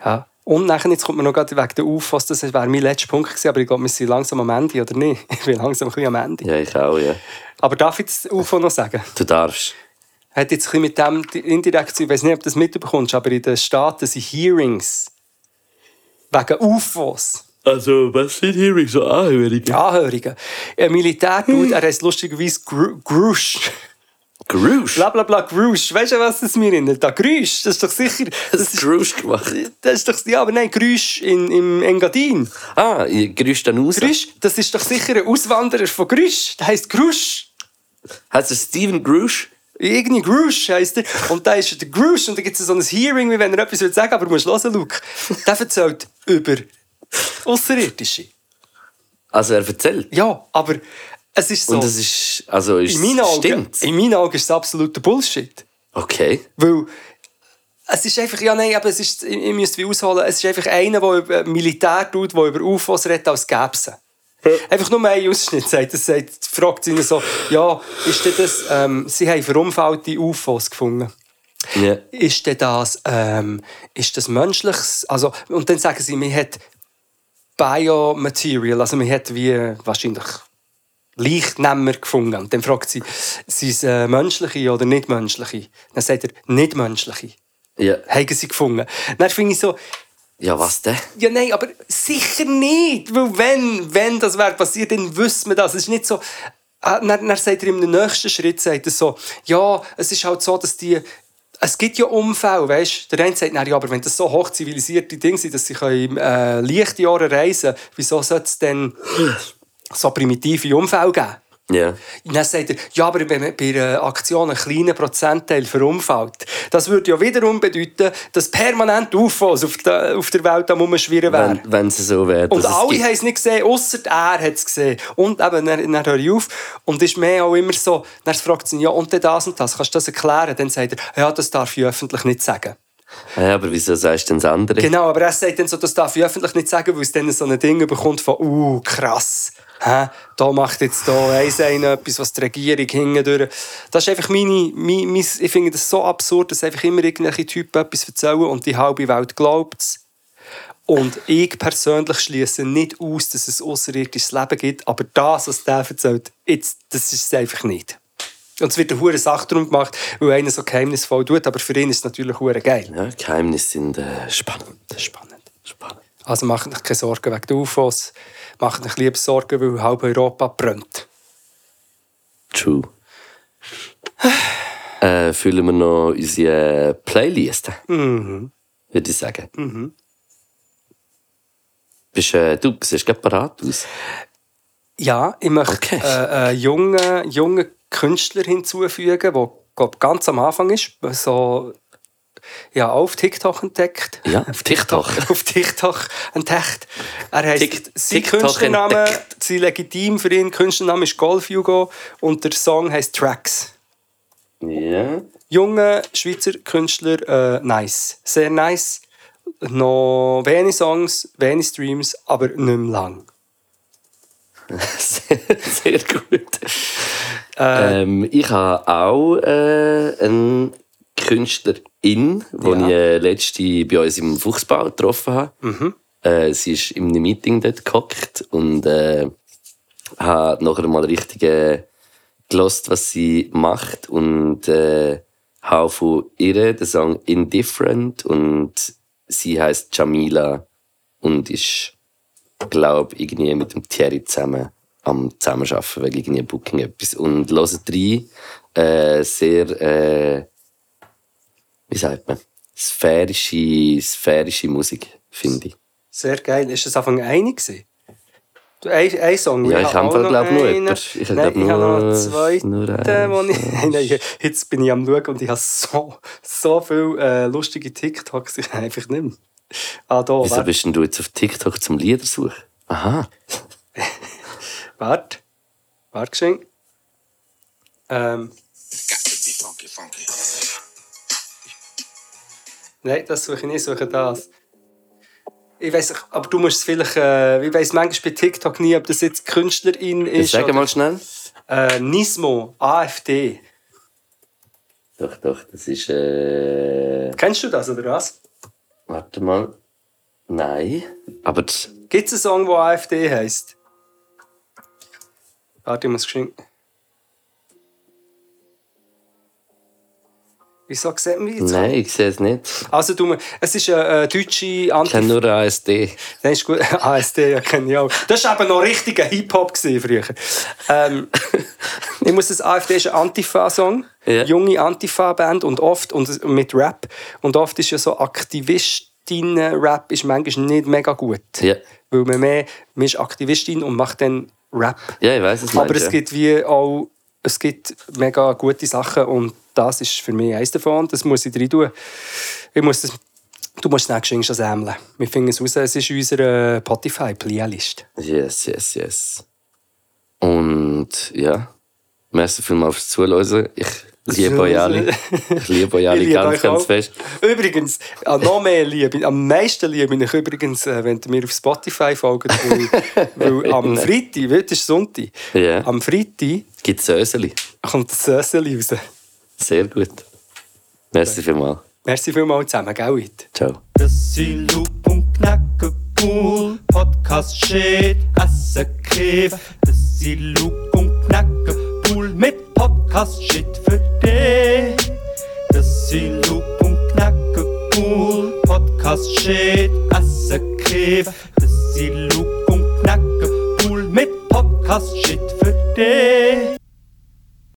S2: Ja. Und nachher, jetzt kommt man noch gerade wegen der UFOs, das wäre mein letzter Punkt gewesen, aber ich glaube, wir sind langsam am Ende, oder nicht? Ich bin langsam ein bisschen am Ende.
S1: Ja, ich auch, ja.
S2: Aber darf ich das UFO noch sagen?
S1: Du darfst.
S2: hat jetzt ein bisschen mit dem indirekt, ich weiß nicht, ob du das mitbekommst, aber in den Staaten sind Hearings wegen UFOs.
S1: Also, was sind hier so Anhörungen?
S2: Anhörungen. Ein Militär tut, er heißt lustigerweise Gru- Grusch.
S1: Grusch.
S2: Bla bla bla, Grusch. Weißt du, was das mir erinnert? Da Grusch, das ist doch sicher. Das
S1: Das
S2: ist,
S1: Grusch gemacht.
S2: das ist doch, ja, aber nein, Grusch in, im Engadin.
S1: Ah, grüßt dann raus.
S2: Grusch, das ist doch sicher ein Auswanderer von Grusch. Der heißt Grusch.
S1: Heißt es Steven Grusch?
S2: Irgendwie Grusch heisst er. Und da ist der Grusch und da gibt es so ein Hearing, wie wenn er etwas will sagen aber du musst hören, Luke. Der erzählt über Außerirdische.
S1: Also, er erzählt.
S2: Ja, aber es ist so.
S1: Und es ist, also, ist,
S2: in, meinen Augen, in meinen Augen ist es absoluter Bullshit.
S1: Okay.
S2: Weil es ist einfach, ja nein, aber es ist, ich, ich müsste wie ausholen, es ist einfach einer, der über Militär tut, der über UFOs redet, als gäbe es sie. Einfach nur ein Ausschnitt sagt, das sagt, fragt sie so, ja, ist denn das, ähm, sie haben verunfallte UFOs gefunden.
S1: Ja.
S2: Ist denn das, ähm, ist das menschliches, also, und dann sagen sie, man hat Biomaterial, also man hat wie wahrscheinlich Leichtnehmer gefunden. Und dann fragt sie, sind es äh, menschliche oder nicht menschliche? Dann sagt er, nicht menschliche.
S1: Ja.
S2: Haben sie gefunden. Dann finde ich so,
S1: Ja, was denn?
S2: ja nein, aber sicher nicht. Weil wenn, wenn das wäre passiert, dann wüsste man das. Es ist nicht so... Ah, Dann, dann sagt er im nächsten Schritt sagt er so, ja, es ist halt so, dass die... Es gibt ja Umfälle, weißt du? Der eine sagt, ja, aber wenn das so hochzivilisierte Dinge sind, dass sie können, äh, Lichtjahre reisen können, wieso sollte es dann so primitive Umfälle geben? Und dann sagt er, ja, aber wenn man bei einer Aktion einen kleinen Prozentteil verunfallt, das würde ja wiederum bedeuten, dass permanent UFOs auf der, auf der Welt am Rumschwirren wären.
S1: Wenn, wenn sie so wäre.
S2: Und alle haben es nicht gesehen, außer er hat es gesehen. Und eben, dann, dann höre ich auf. Und ist mehr auch immer so, dann fragt sie ihn, ja, und dann das und das, kannst du das erklären? Dann sagt er, ja, das darf ich öffentlich nicht sagen.
S1: Ja, aber wieso sagst du denn das andere?
S2: Genau, aber er sagt dann so, das darf ich öffentlich nicht sagen, weil es dann so ein Ding bekommt von, uh, krass. Hä? Da macht jetzt da einer etwas, was die Regierung hingedurch. Das ist einfach meine, meine, mein, ich finde das so absurd, dass einfach immer irgendwelche Typen etwas erzählen und die halbe Welt glaubt es. Und ich persönlich schließe nicht aus, dass es außerirdisches Leben gibt, aber das, was der erzählt, jetzt, das ist es einfach nicht. Und es wird eine hohe Sache darum gemacht, weil einer so geheimnisvoll tut, aber für ihn ist es natürlich hure geil.
S1: Ja, Geheimnisse sind äh, spannend.
S2: Spannend.
S1: spannend.
S2: Also macht euch keine Sorgen wegen der UFOs. Macht euch lieber Sorgen, weil halb Europa brennt.
S1: True. äh, füllen wir noch unsere Playlist,
S2: Mhm.
S1: würde ich sagen. Bist äh, du, siehst gerade parat aus?
S2: Ja, ich möchte
S1: Okay.
S2: äh, einen jungen, jungen Künstler hinzufügen, der glaub, ganz am Anfang ist. So ja auf TikTok entdeckt.
S1: Ja, auf TikTok.
S2: auf TikTok entdeckt. Er heisst,
S1: Tik-
S2: sein Künstlername, sein legitim für ihn Künstlername ist Golf Hugo und der Song heißt Tracks.
S1: Ja.
S2: Junger Schweizer Künstler, äh, nice. Sehr nice. Noch wenig Songs, wenig Streams, aber nicht mehr lang.
S1: sehr, sehr gut. ähm, ich habe auch äh, einen Künstlerin, die
S2: Ja.
S1: ich äh, letzte bei uns im Fuchsbau getroffen habe. Äh, sie ist in einem Meeting dort gehockt und äh, habe nachher mal richtig äh, gelost, was sie macht und äh, habe von ihr den Song Indifferent und sie heißt Jamila und ist glaube irgendwie mit dem Thierry zusammen am Zusammenarbeiten wegen irgendwie Booking etwas. Und hören rein, äh, sehr, äh, wie sagt man, sphärische, sphärische Musik, finde ich.
S2: Sehr geil. Ist das Anfang einig gewesen? Du, ein, ein Song.
S1: Ja, ich
S2: habe
S1: habe
S2: auch
S1: im Fall, glaub, nur
S2: einen.
S1: jemanden. Ich habe,
S2: ich habe noch
S1: nur-
S2: zweiten.
S1: nur einen.
S2: ich, nein, jetzt bin ich am Schauen und ich habe so, so viele äh, lustige TikToks. Ich einfach nicht mehr. Ah, da,
S1: Wieso
S2: warte.
S1: bist denn du jetzt auf TikTok zum Liedersuchen? Aha.
S2: Warte. Warte, geschenkt. Ähm, nein, das suche ich nicht, ich suche das. Ich weiß nicht, aber du musst es vielleicht, äh, ich weiß manchmal bei TikTok nie, ob das jetzt Künstlerin ist.
S1: Sag mal schnell.
S2: Äh, Nismo, AfD.
S1: Doch, doch, das ist, äh,
S2: Kennst du das oder was?
S1: warte mal. Nein. Aber das,
S2: Gibt es einen Song, der AfD heisst? Warte, ich muss geschwind. Wieso sieht man jetzt?
S1: nein, ich sehe es nicht.
S2: Also, du, es ist eine äh, deutsche
S1: Ich
S2: Anti...
S1: kenne nur ASD.
S2: Nein, ist gut. ASD, ja, kenne ich auch. Das war eben noch richtiger Hip-Hop früher. Ähm, ich muss das AfD ist ein Antifa-Song.
S1: Ja.
S2: Junge Antifa-Band und oft und mit Rap. Und oft ist ja so Aktivistinnen-Rap ist manchmal nicht mega gut.
S1: Ja.
S2: Weil man mehr, man ist Aktivistin und macht dann Rap.
S1: Ja, ich weiß es nicht.
S2: Aber es gibt wie auch, es gibt mega gute Sachen und das ist für mich eins davon. Das muss ich rein tun. Ich muss das, du musst es nicht schon sammeln. Wir finden es raus, es ist in unserer Spotify-Playlist.
S1: Yes, yes, yes. Und ja, merci vielmals fürs Zuhören. Ich liebe euch alle. Ich liebe euch alle ganz, ganz fest.
S2: Übrigens, ah, noch mehr Liebe, am meisten liebe ich übrigens, äh, wenn ihr mir auf Spotify folgt, weil, weil am Freitag, heute ist Sonntag,
S1: Ja.
S2: am Freitag
S1: Gibt es Söseli?
S2: kommt das Sösseli raus.
S1: Sehr gut. Merci vielmals.
S2: Merci vielmals zusammen, gell? It?
S1: Ciao.
S4: Das sind Loop und Knacke cool. Podcast shit, Essen Käfe. Das sind Loop und Knacke cool mit Podcast shit für dich. Das sind Loop und Knacke cool. Podcast shit, Essen Käfe. Das sind Loop und Knacke cool mit Podcast shit für dich.